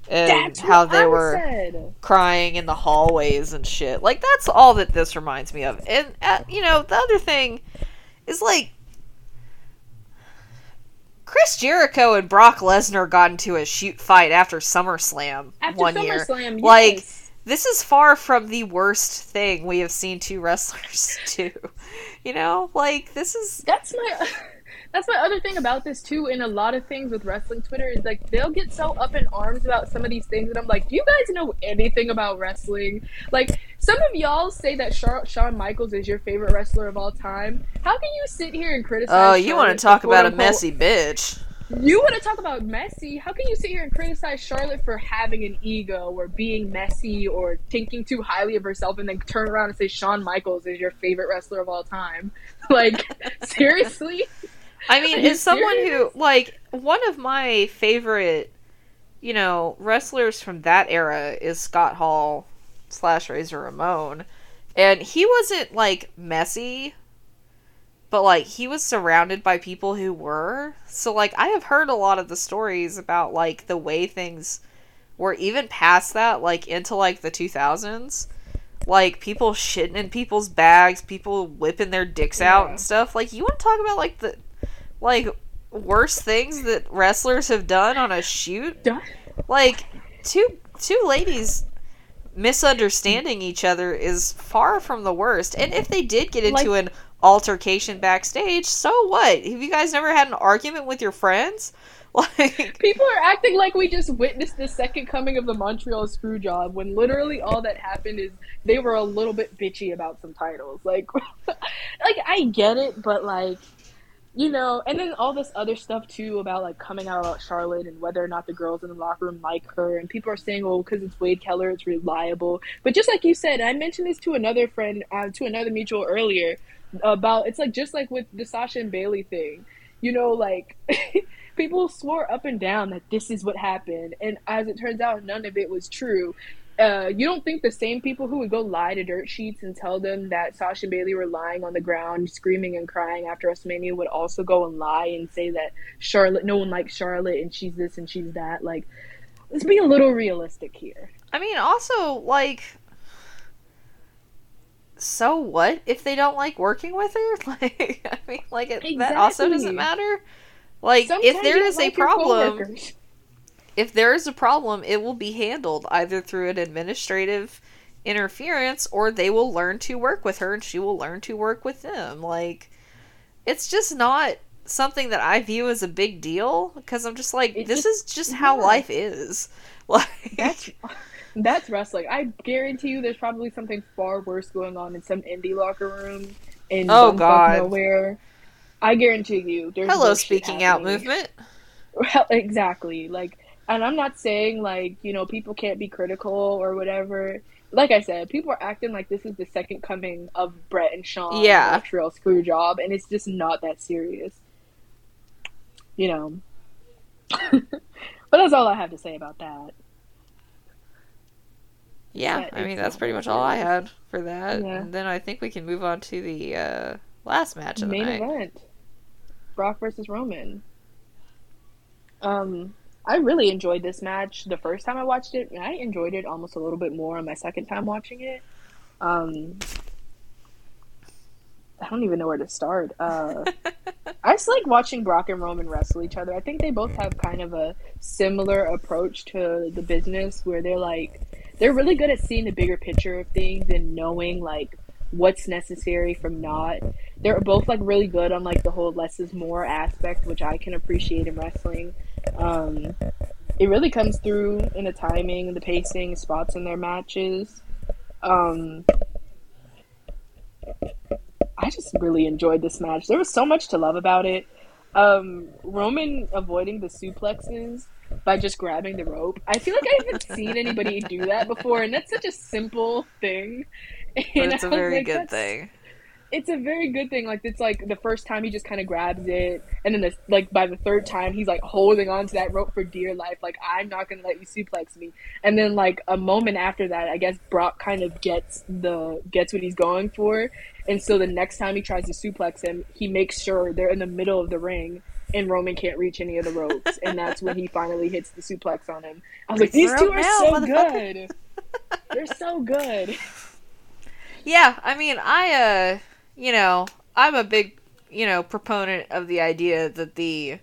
And That's how they I were said. crying in the hallways and shit. Like that's all that this reminds me of. And uh, you know, the other thing is like Chris Jericho and Brock Lesnar got into a shoot fight after SummerSlam After one year. SummerSlam, Like this is far from the worst thing we have seen two wrestlers do. You know, like this is that's my that's my other thing about this too in a lot of things with wrestling twitter is like they'll get so up in arms about some of these things and i'm like do you guys know anything about wrestling like some of y'all say that Char- Shawn Michaels is your favorite wrestler of all time. How can you sit here and criticize? Oh, you want to talk about a messy bitch. You want to talk about messy? How can you sit here and criticize Charlotte for having an ego or being messy or thinking too highly of herself and then turn around and say Shawn Michaels is your favorite wrestler of all time? Like, seriously? I mean, as someone who like one of my favorite, you know, wrestlers from that era is Scott Hall slash Razor Ramon, and he wasn't like messy, but like he was surrounded by people who were. So like I have heard a lot of the stories about like the way things were even past that, like into like the two thousands. Like people shitting in people's bags, people whipping their dicks out Yeah. and stuff. Like you want to talk about like the like worst things that wrestlers have done on a shoot? Like two two ladies misunderstanding each other is far from the worst. And if they did get into an altercation backstage, so what? Have you guys never had an argument with your friends? Like People are acting like we just witnessed the second coming of the Montreal Screwjob when literally all that happened is they were a little bit bitchy about some titles. Like, like I get it, but like, you know, and then all this other stuff too about like coming out about Charlotte and whether or not the girls in the locker room like her, and people are saying, "Oh, because it's Wade Keller, it's reliable." But just like you said, I mentioned this to another friend, uh, to another mutual earlier about it's like just like with the Sasha and Bayley thing, you know, like. people swore up and down that this is what happened, and as it turns out, none of it was true. Uh, you don't think the same people who would go lie to dirt sheets and tell them that Sasha and Bayley were lying on the ground, screaming and crying after WrestleMania, would also go and lie and say that Charlotte, no one likes Charlotte, and she's this and she's that. Like, let's be a little realistic here. I mean also like so what if they don't like working with her? Like, I mean, like it, that also doesn't matter. Like, Sometimes if there is there a problem. If there is a problem, it will be handled either through an administrative interference or they will learn to work with her and she will learn to work with them. Like, it's just not something that I view as a big deal because I'm just like, It this just- is just how yeah. life is. Like, That's that's wrestling. I guarantee you, there's probably something far worse going on in some indie locker room in Oh, God. nowhere. I guarantee you, there's hello, speaking out movement. Well, exactly. Like, and I'm not saying like you know people can't be critical or whatever. Like I said, people are acting like this is the second coming of Bret and Shawn. Yeah. Montreal screw job, and it's just not that serious. You know. but that's all I have to say about that. Yeah, But I mean that's pretty much all I had for that. Yeah. And then I think we can move on to the uh, last match of the Main night. event: Brock versus Roman. Um, I really enjoyed this match the first time I watched it. and I enjoyed it almost a little bit more on my second time watching it. Um, I don't even know where to start. Uh, I just like watching Brock and Roman wrestle each other. I think they both have kind of a similar approach to the business where they're like they're really good at seeing the bigger picture of things and knowing like what's necessary from not. They're both like really good on like the whole less is more aspect, which I can appreciate in wrestling. Um, it really comes through in the timing, the pacing, spots in their matches. Um, I just really enjoyed this match. There was so much to love about it. Um, Roman avoiding the suplexes by just grabbing the rope. I feel like I haven't seen anybody do that before, and that's such a simple thing. But it's a very like, good thing. It's a very good thing. Like it's like the first time he just kind of grabs it, and then the, like by the third time he's like holding on to that rope for dear life. Like I'm not gonna let you suplex me. And then like a moment after that, I guess Brock kind of gets the gets what he's going for, and so the next time he tries to suplex him, he makes sure they're in the middle of the ring. And Roman can't reach any of the ropes, and that's when he finally hits the suplex on him. I was like, "These two are so good. They're so good." Yeah, I mean, I, uh, you know, I'm a big, you know, proponent of the idea that the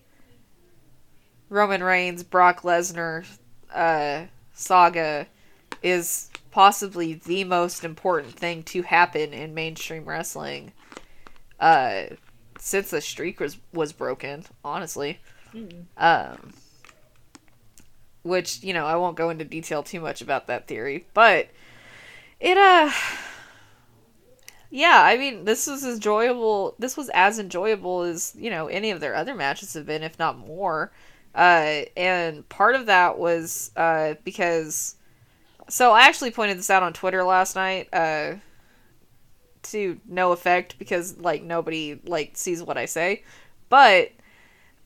Roman Reigns, Brock Lesnar, uh, saga is possibly the most important thing to happen in mainstream wrestling, uh, since the streak was, was broken, honestly. Um, which, you know, I won't go into detail too much about that theory, but it, uh, yeah, I mean, this was enjoyable. This was as enjoyable as you know any of their other matches have been, if not more. Uh, and part of that was uh, because, so I actually pointed this out on Twitter last night. Uh, to no effect because like nobody like sees what I say, but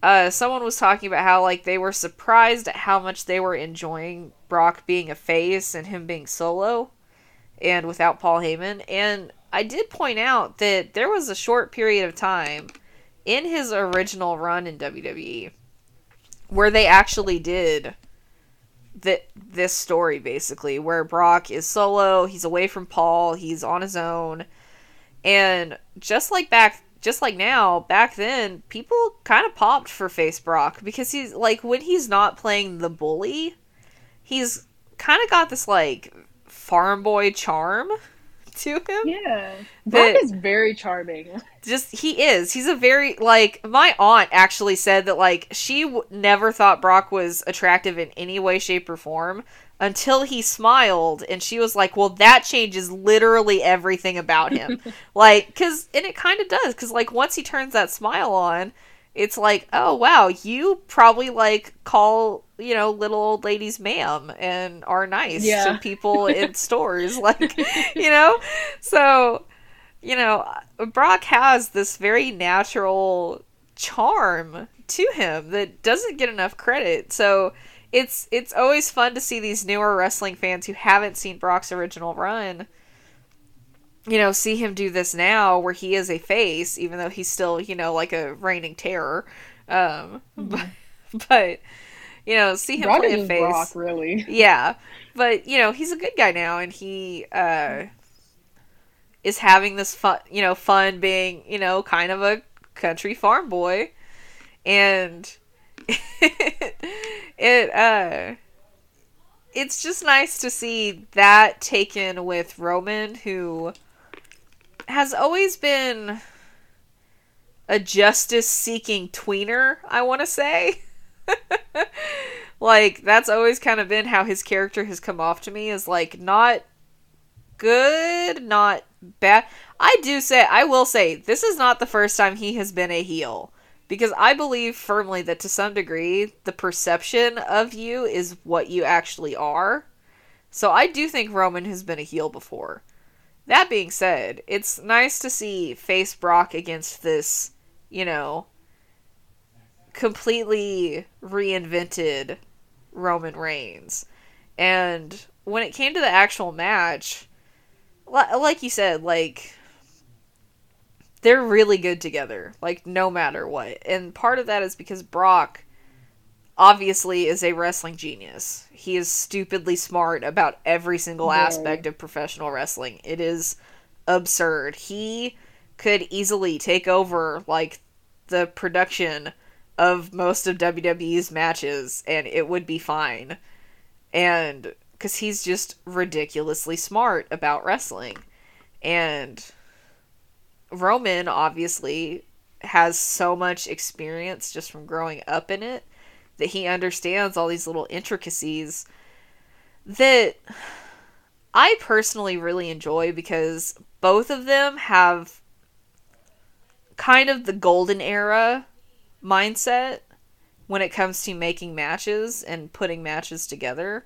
uh, someone was talking about how like they were surprised at how much they were enjoying Brock being a face and him being solo and without Paul Heyman. And I did point out that there was a short period of time in his original run in WWE where they actually did that this story basically where Brock is solo, he's away from Paul, he's on his own. And just like back just like now, back then, people kind of popped for face Brock because he's like when he's not playing the bully, he's kind of got this like farm boy charm to him. Yeah, Brock That- is very charming. Just he is. He's a very like my aunt actually said that like she w- never thought Brock was attractive in any way shape or form until he smiled and she was like, "Well, that changes literally everything about him." like cuz and it kind of does cuz like once he turns that smile on, it's like, "Oh, wow, you probably like call, you know, little old ladies ma'am and are nice Yeah. to people in stores like, you know? So, you know, Brock has this very natural charm to him that doesn't get enough credit. So it's it's always fun to see these newer wrestling fans who haven't seen Brock's original run. You know, see him do this now where he is a face, even though he's still, you know, like a reigning terror. Um, but, but, you know, see him Brock play a face. Really. Yeah, but you know he's a good guy now, and he, uh, is having this fun, you know, fun being, you know, kind of a country farm boy. And it, uh it's just nice to see that taken with Roman who has always been a justice seeking tweener, I want to say. like that's always kind of been how his character has come off to me is like not good, not bad. I do say I will say this is not the first time he has been a heel because I believe firmly that to some degree the perception of you is what you actually are. So I do think Roman has been a heel before. That being said, it's nice to see face Brock against this, you know, completely reinvented Roman Reigns. And when it came to the actual match, like you said, like they're really good together, like no matter what. And part of that is because Brock obviously is a wrestling genius. He is stupidly smart about every single yeah. aspect of professional wrestling. It is absurd. He could easily take over like the production of most of WWE's matches and it would be fine. And because he's just ridiculously smart about wrestling. And Roman obviously has so much experience just from growing up in it that he understands all these little intricacies that I personally really enjoy because both of them have kind of the golden era mindset when it comes to making matches and putting matches together.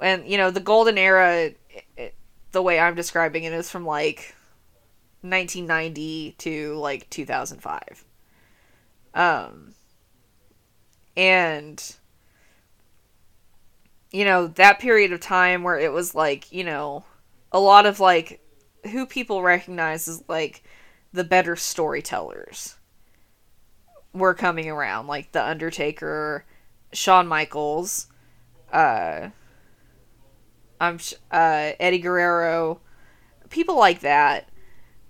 And you know, the golden era it, the way I'm describing it is from like 1990 to like 2005. Um and you know, that period of time where it was like, you know, a lot of like who people recognize as like the better storytellers were coming around, like The Undertaker, Shawn Michaels, uh, I'm uh, Eddie Guerrero, people like that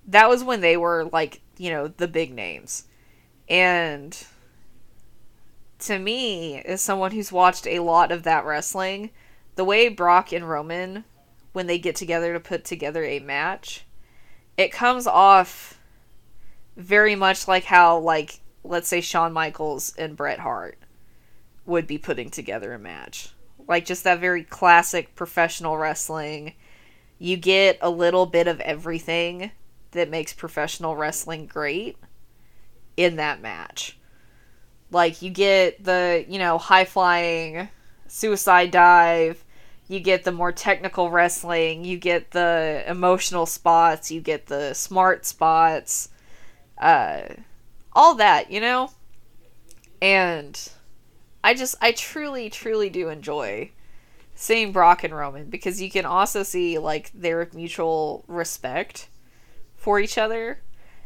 that was when they were like, you know, the big names. And to me, as someone who's watched a lot of that wrestling, the way Brock and Roman when they get together to put together a match, it comes off very much like how like let's say Shawn Michaels and Bret Hart would be putting together a match. Like just that very classic professional wrestling. You get a little bit of everything that makes professional wrestling great in that match. Like you get the, you know, high flying suicide dive, you get the more technical wrestling, you get the emotional spots, you get the smart spots, uh all that, you know? And I just I truly truly do enjoy seeing Brock and Roman because you can also see like their mutual respect for each other.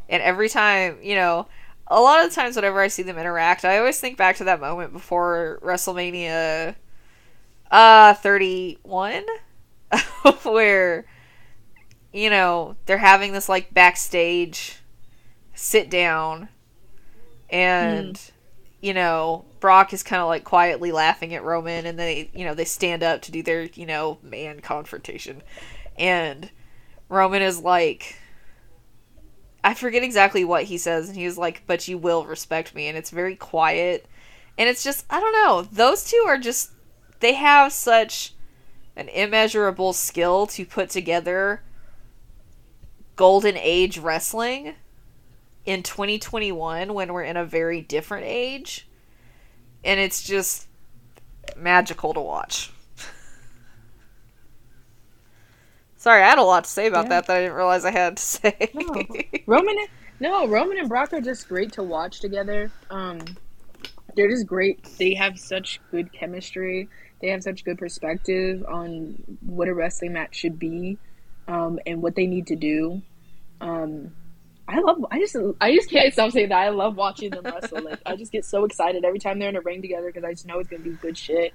And every time, you know, a lot of times whenever I see them interact, I always think back to that moment before WrestleMania uh 31 where you know, they're having this like backstage sit down and mm. you know, Brock is kind of like quietly laughing at Roman and they, you know, they stand up to do their, you know, man confrontation. And Roman is like I forget exactly what he says, and he was like, "But you will respect me," and it's very quiet, and it's just I don't know. Those two are just they have such an immeasurable skill to put together golden age wrestling in 2021 when we're in a very different age, and it's just magical to watch. Sorry, I had a lot to say about yeah. that that I didn't realize I had to say. No. Roman, no, Roman and Brock are just great to watch together. Um, they're just great. They have such good chemistry. They have such good perspective on what a wrestling match should be, um, and what they need to do. Um, I love. I just. I just can't stop saying that. I love watching them wrestle. Like I just get so excited every time they're in a ring together because I just know it's gonna be good shit.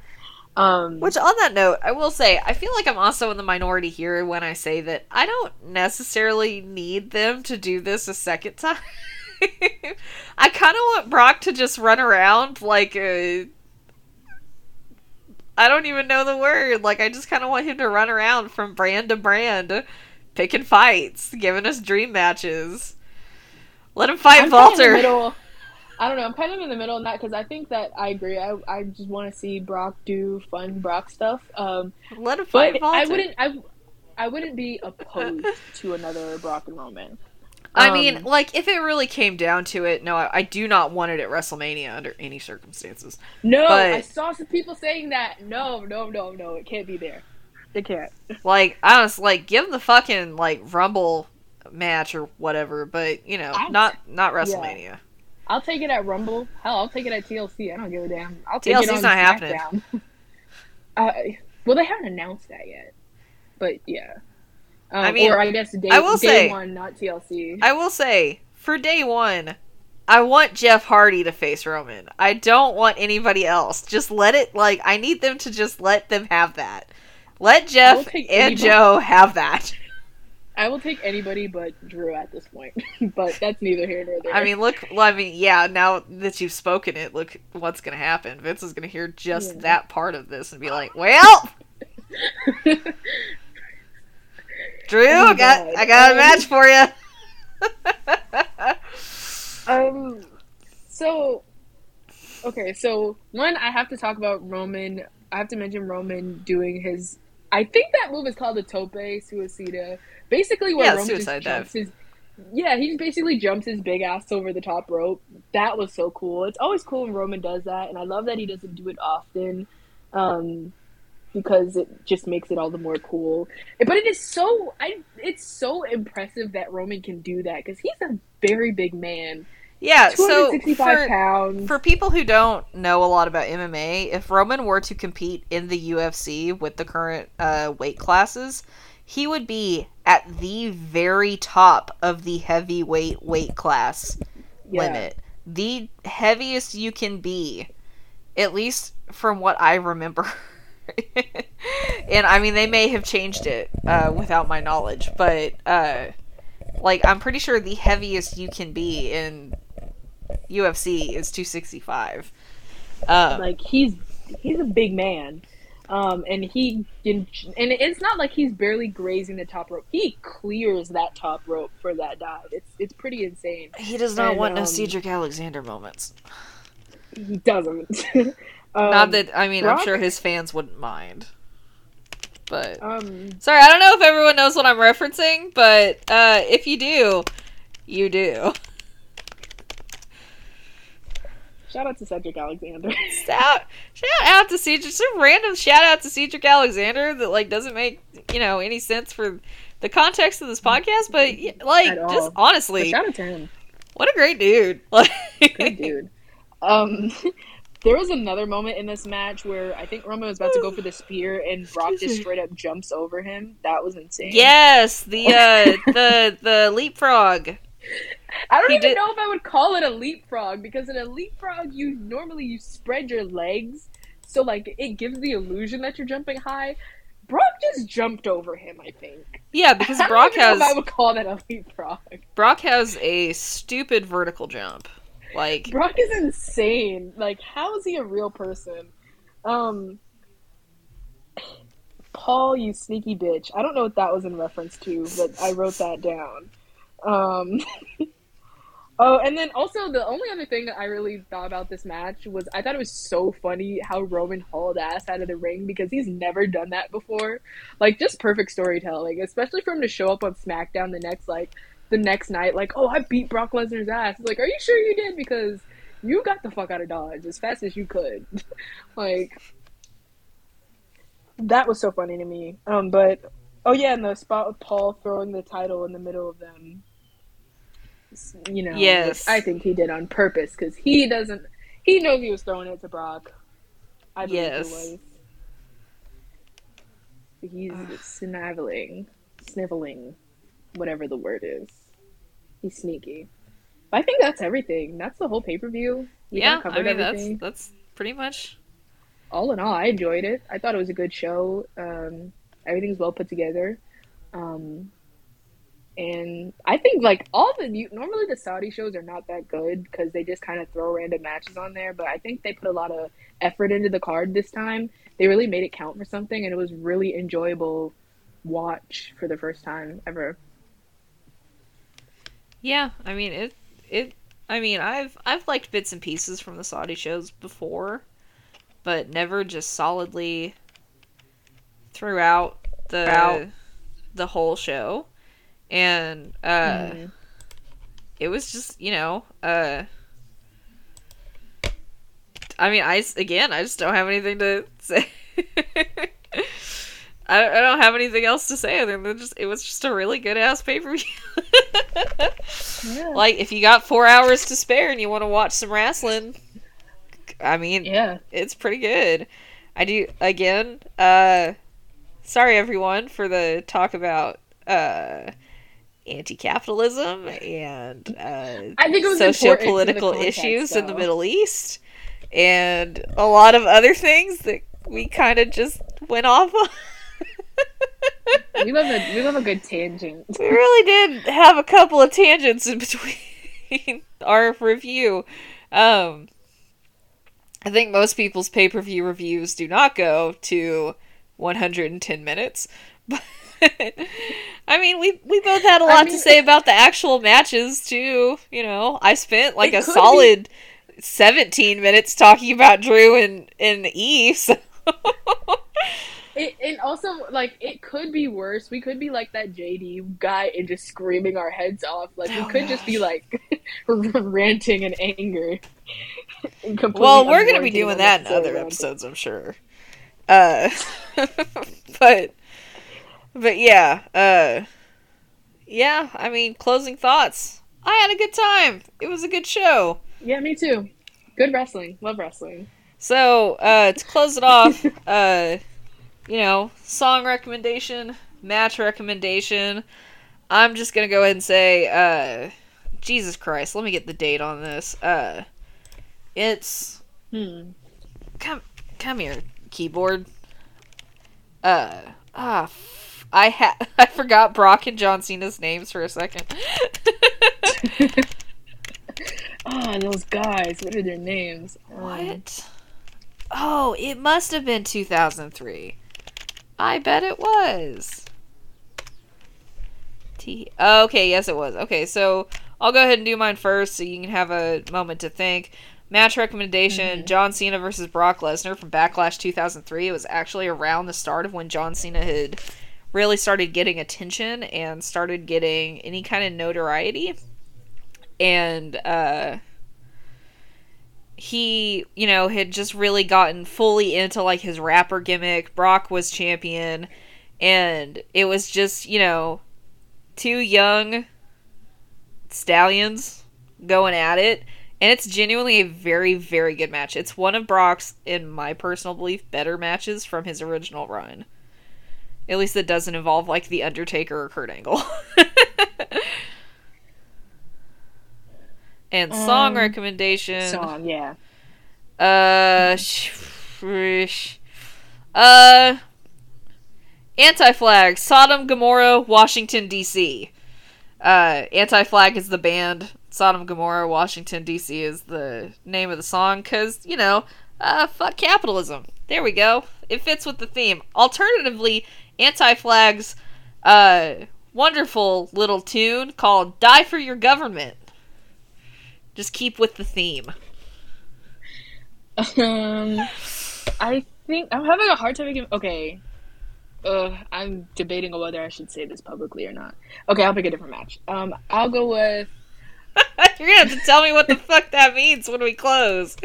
Um, Which, on that note, I will say, I feel like I'm also in the minority here when I say that I don't necessarily need them to do this a second time. I kind of want Brock to just run around like a. I don't even know the word. Like, I just kind of want him to run around from brand to brand, picking fights, giving us dream matches. Let him fight I'm kind of Walter. I don't know. I'm kind of in the middle on that because I think that I agree. I, I just want to see Brock do fun Brock stuff. Um, Let him fight Walter. I wouldn't. I, I wouldn't be opposed to another Brock and Roman. I Um, mean, like, if it really came down to it, no, I, I do not want it at WrestleMania under any circumstances. no. but- I saw some people saying that. No, no, no, no. It can't be there. It can't. Like, I was like, give them the fucking like Rumble match or whatever, but you know, I- not not WrestleMania. I'll take it at Rumble. Hell, I'll take it at TLC. I don't give a damn. I'll take it TLC's on not happening. Uh, well, they haven't announced that yet, but yeah. Um, I mean, or I guess day, I will day say- one, not TLC. I will say, for day one, I want Jeff Hardy to face Roman. I don't want anybody else. Just let it like I need them to just let them have that. Let Jeff and anybody. Joe have that. I will take anybody but Drew at this point, but that's neither here nor there. I mean, look. Well, I mean, yeah. Now that you've spoken it, look what's gonna happen. Vince is gonna hear just Yeah. that part of this and be like, "Well, Drew, Oh got God. I got a match for you." um, so okay, so one, I have to talk about Roman. I have to mention Roman doing his. I think that move is called the tope suicida. Basically, what Yeah, Roman suicide just jumps his. Yeah, he just basically jumps his big ass over the top rope. That was so cool. It's always cool when Roman does that, and I love that he doesn't do it often, um, because it just makes it all the more cool. But it is so I. It's so impressive that Roman can do that because he's a very big man. Yeah. So for pounds. for people who don't know a lot about MMA, if Roman were to compete in the UFC with the current uh, weight classes, he would be at the very top of the heavyweight weight class Yeah. limit. The heaviest you can be, at least from what I remember. and I mean, they may have changed it uh, without my knowledge, but uh, like I'm pretty sure the heaviest you can be in UFC is 265. Um, like he's he's a big man um and he and it's not like he's barely grazing the top rope he clears that top rope for that dive it's it's pretty insane he does not and, want no um, Cedric Alexander moments. he doesn't um, not that I mean, Brock- I'm sure his fans wouldn't mind. But um sorry, I don't know if everyone knows what I'm referencing, but uh, if you do, you do. shout out to cedric alexander. Shout, shout out to Cedric. Just a random shout out to Cedric Alexander that like doesn't make you know any sense for the context of this podcast, but like just But honestly, shout out to him. what a great dude! Good dude. Um there was another moment in this match where i think roman was about to go for the spear and brock just straight up jumps over him. That was insane. Yes, the uh, the the leapfrog. I don't He even did- know if I would call it a leapfrog because in a leapfrog you normally you spread your legs so like it gives the illusion that you're jumping high. Brock just jumped over him, I think. Yeah, because I don't Brock even know has if I would call that a leapfrog. Brock has a stupid vertical jump. Like Brock is insane. Like, how is he a real person? Um Paul, you sneaky bitch. I don't know what that was in reference to, but I wrote that down. Um Oh, and then also the only other thing that I really thought about this match was I thought it was so funny how Roman hauled ass out of the ring because he's never done that before. Like just perfect storytelling, especially for him to show up on SmackDown the next like the next night, like, oh, I beat Brock Lesnar's ass. It's like, are you sure you did? Because you got the fuck out of Dodge as fast as you could. like that was so funny to me. Um, but oh yeah, and the spot with Paul throwing the title in the middle of them. You know, Yes. I think he did on purpose because he doesn't. He knows he was throwing it to Brock. I believe Yes. it was. He's sniveling, sniveling, whatever the word is. He's sneaky. But I think that's everything. That's the whole pay per view. yeah, I mean that's that's pretty much all in all, I enjoyed it. I thought it was a good show. Um, everything's well put together. Um, and I think like all the new normally the Saudi shows are not that good because they just kind of throw random matches on there. But I think they put a lot of effort into the card this time. They really made it count for something, and it was really enjoyable watch for the first time ever. Yeah, I mean it. It. I mean, I've I've liked bits and pieces from the Saudi shows before, but never just solidly throughout the Out. the whole show. And uh mm. it was just, you know, uh I mean, I again, I just don't have anything to say. I, I don't have anything else to say other than just it was just a really good ass pay per view. yeah. Like if you got four hours to spare and you want to watch some wrestling, I mean, yeah, it's pretty good. I do again. Uh, sorry everyone for the talk about uh anti-capitalism and uh, I think socio-political issues though. in the Middle East and a lot of other things that we kind of just went off on. we love a we love a good tangent. We really did have a couple of tangents in between our review. Um, I think most people's pay per view reviews do not go to 110 minutes, but I mean, we we both had a lot I mean, to say about the actual matches too. You know, I spent like a solid be... 17 minutes talking about Drew and and Eve. So. It, and also, like, it could be worse. We could be like that JD guy and just screaming our heads off. Like, we oh, could gosh. just be like ranting in anger. well, we're gonna be doing that in other episodes, I'm sure. Uh, but, but yeah, uh, yeah. I mean, closing thoughts. I had a good time. It was a good show. Yeah, me too. Good wrestling. Love wrestling. So, uh, to close it off, uh you know, song recommendation, match recommendation. I'm just gonna go ahead and say, uh, Jesus Christ, let me get the date on this. Uh, it's hmm. Come, come here, keyboard. Uh, ah, I had I forgot Brock and John Cena's names for a second. Ah, oh, those guys. What are their names? What? Oh, it must have been 2003. I bet it was. T. Okay, yes, it was. Okay, so I'll go ahead and do mine first so you can have a moment to think. Match recommendation mm-hmm. John Cena versus Brock Lesnar from Backlash 2003. It was actually around the start of when John Cena had really started getting attention and started getting any kind of notoriety. And, uh, he, you know, had just really gotten fully into like his rapper gimmick. Brock was champion, and it was just, you know, two young stallions going at it. And it's genuinely a very, very good match. It's one of Brock's, in my personal belief, better matches from his original run. At least that doesn't involve like The Undertaker or Kurt Angle. And song um, recommendation. Song, yeah. Uh, uh, Anti Flag, Sodom Gomorrah, Washington D.C. Uh, Anti Flag is the band. Sodom Gomorrah, Washington D.C. is the name of the song because you know, uh, fuck capitalism. There we go. It fits with the theme. Alternatively, Anti Flag's uh wonderful little tune called "Die for Your Government." Just keep with the theme. Um, I think I'm having a hard time. Okay, uh, I'm debating whether I should say this publicly or not. Okay, I'll pick a different match. Um, I'll go with. You're gonna have to tell me what the fuck that means when we close.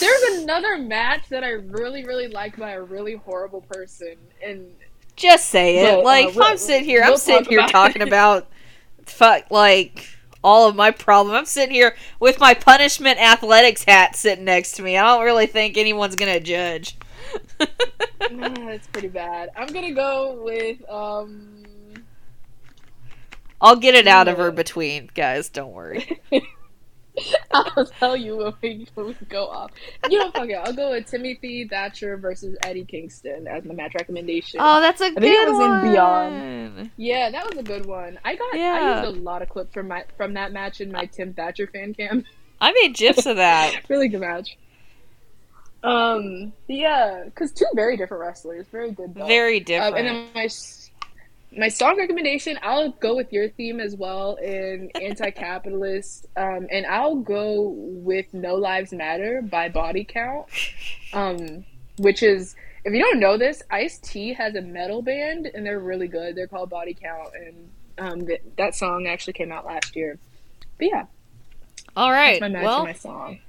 There's another match that I really, really like by a really horrible person, and just say it. Well, like uh, we'll, I'm sitting here, we'll I'm sitting here talking about fuck like all of my problem. I'm sitting here with my punishment athletics hat sitting next to me. I don't really think anyone's gonna judge. That's pretty bad. I'm gonna go with um. I'll get it out of her between, guys. Don't worry. I'll tell you when we, when we go off. You know, fuck it. I'll go with Timothy Thatcher versus Eddie Kingston as my match recommendation. Oh, that's a think good it was in one. Beyond. Yeah, that was a good one. I got Yeah. I used a lot of clips from my from that match in my Tim Thatcher fan cam. I made gifs of that. really good match. Um, yeah, because two very different wrestlers, very good. Though. Very Um, different. and then my my song recommendation, I'll go with your theme as well in anti-capitalist, um, and I'll go with "No Lives Matter" by Body Count, um, which is if you don't know this, Ice T has a metal band and they're really good. They're called Body Count, and um, th- that song actually came out last year. But yeah, All right. well, my song.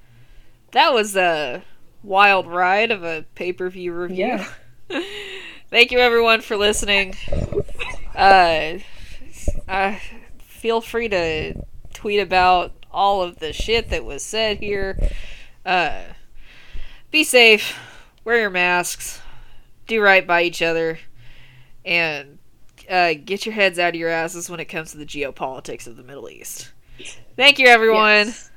that was a wild ride of a pay per view review. Yeah. Thank you, everyone, for listening. Uh, uh, feel free to tweet about all of the shit that was said here. Uh, be safe. Wear your masks. Do right by each other. And uh, get your heads out of your asses when it comes to the geopolitics of the Middle East. Thank you, everyone. Yes.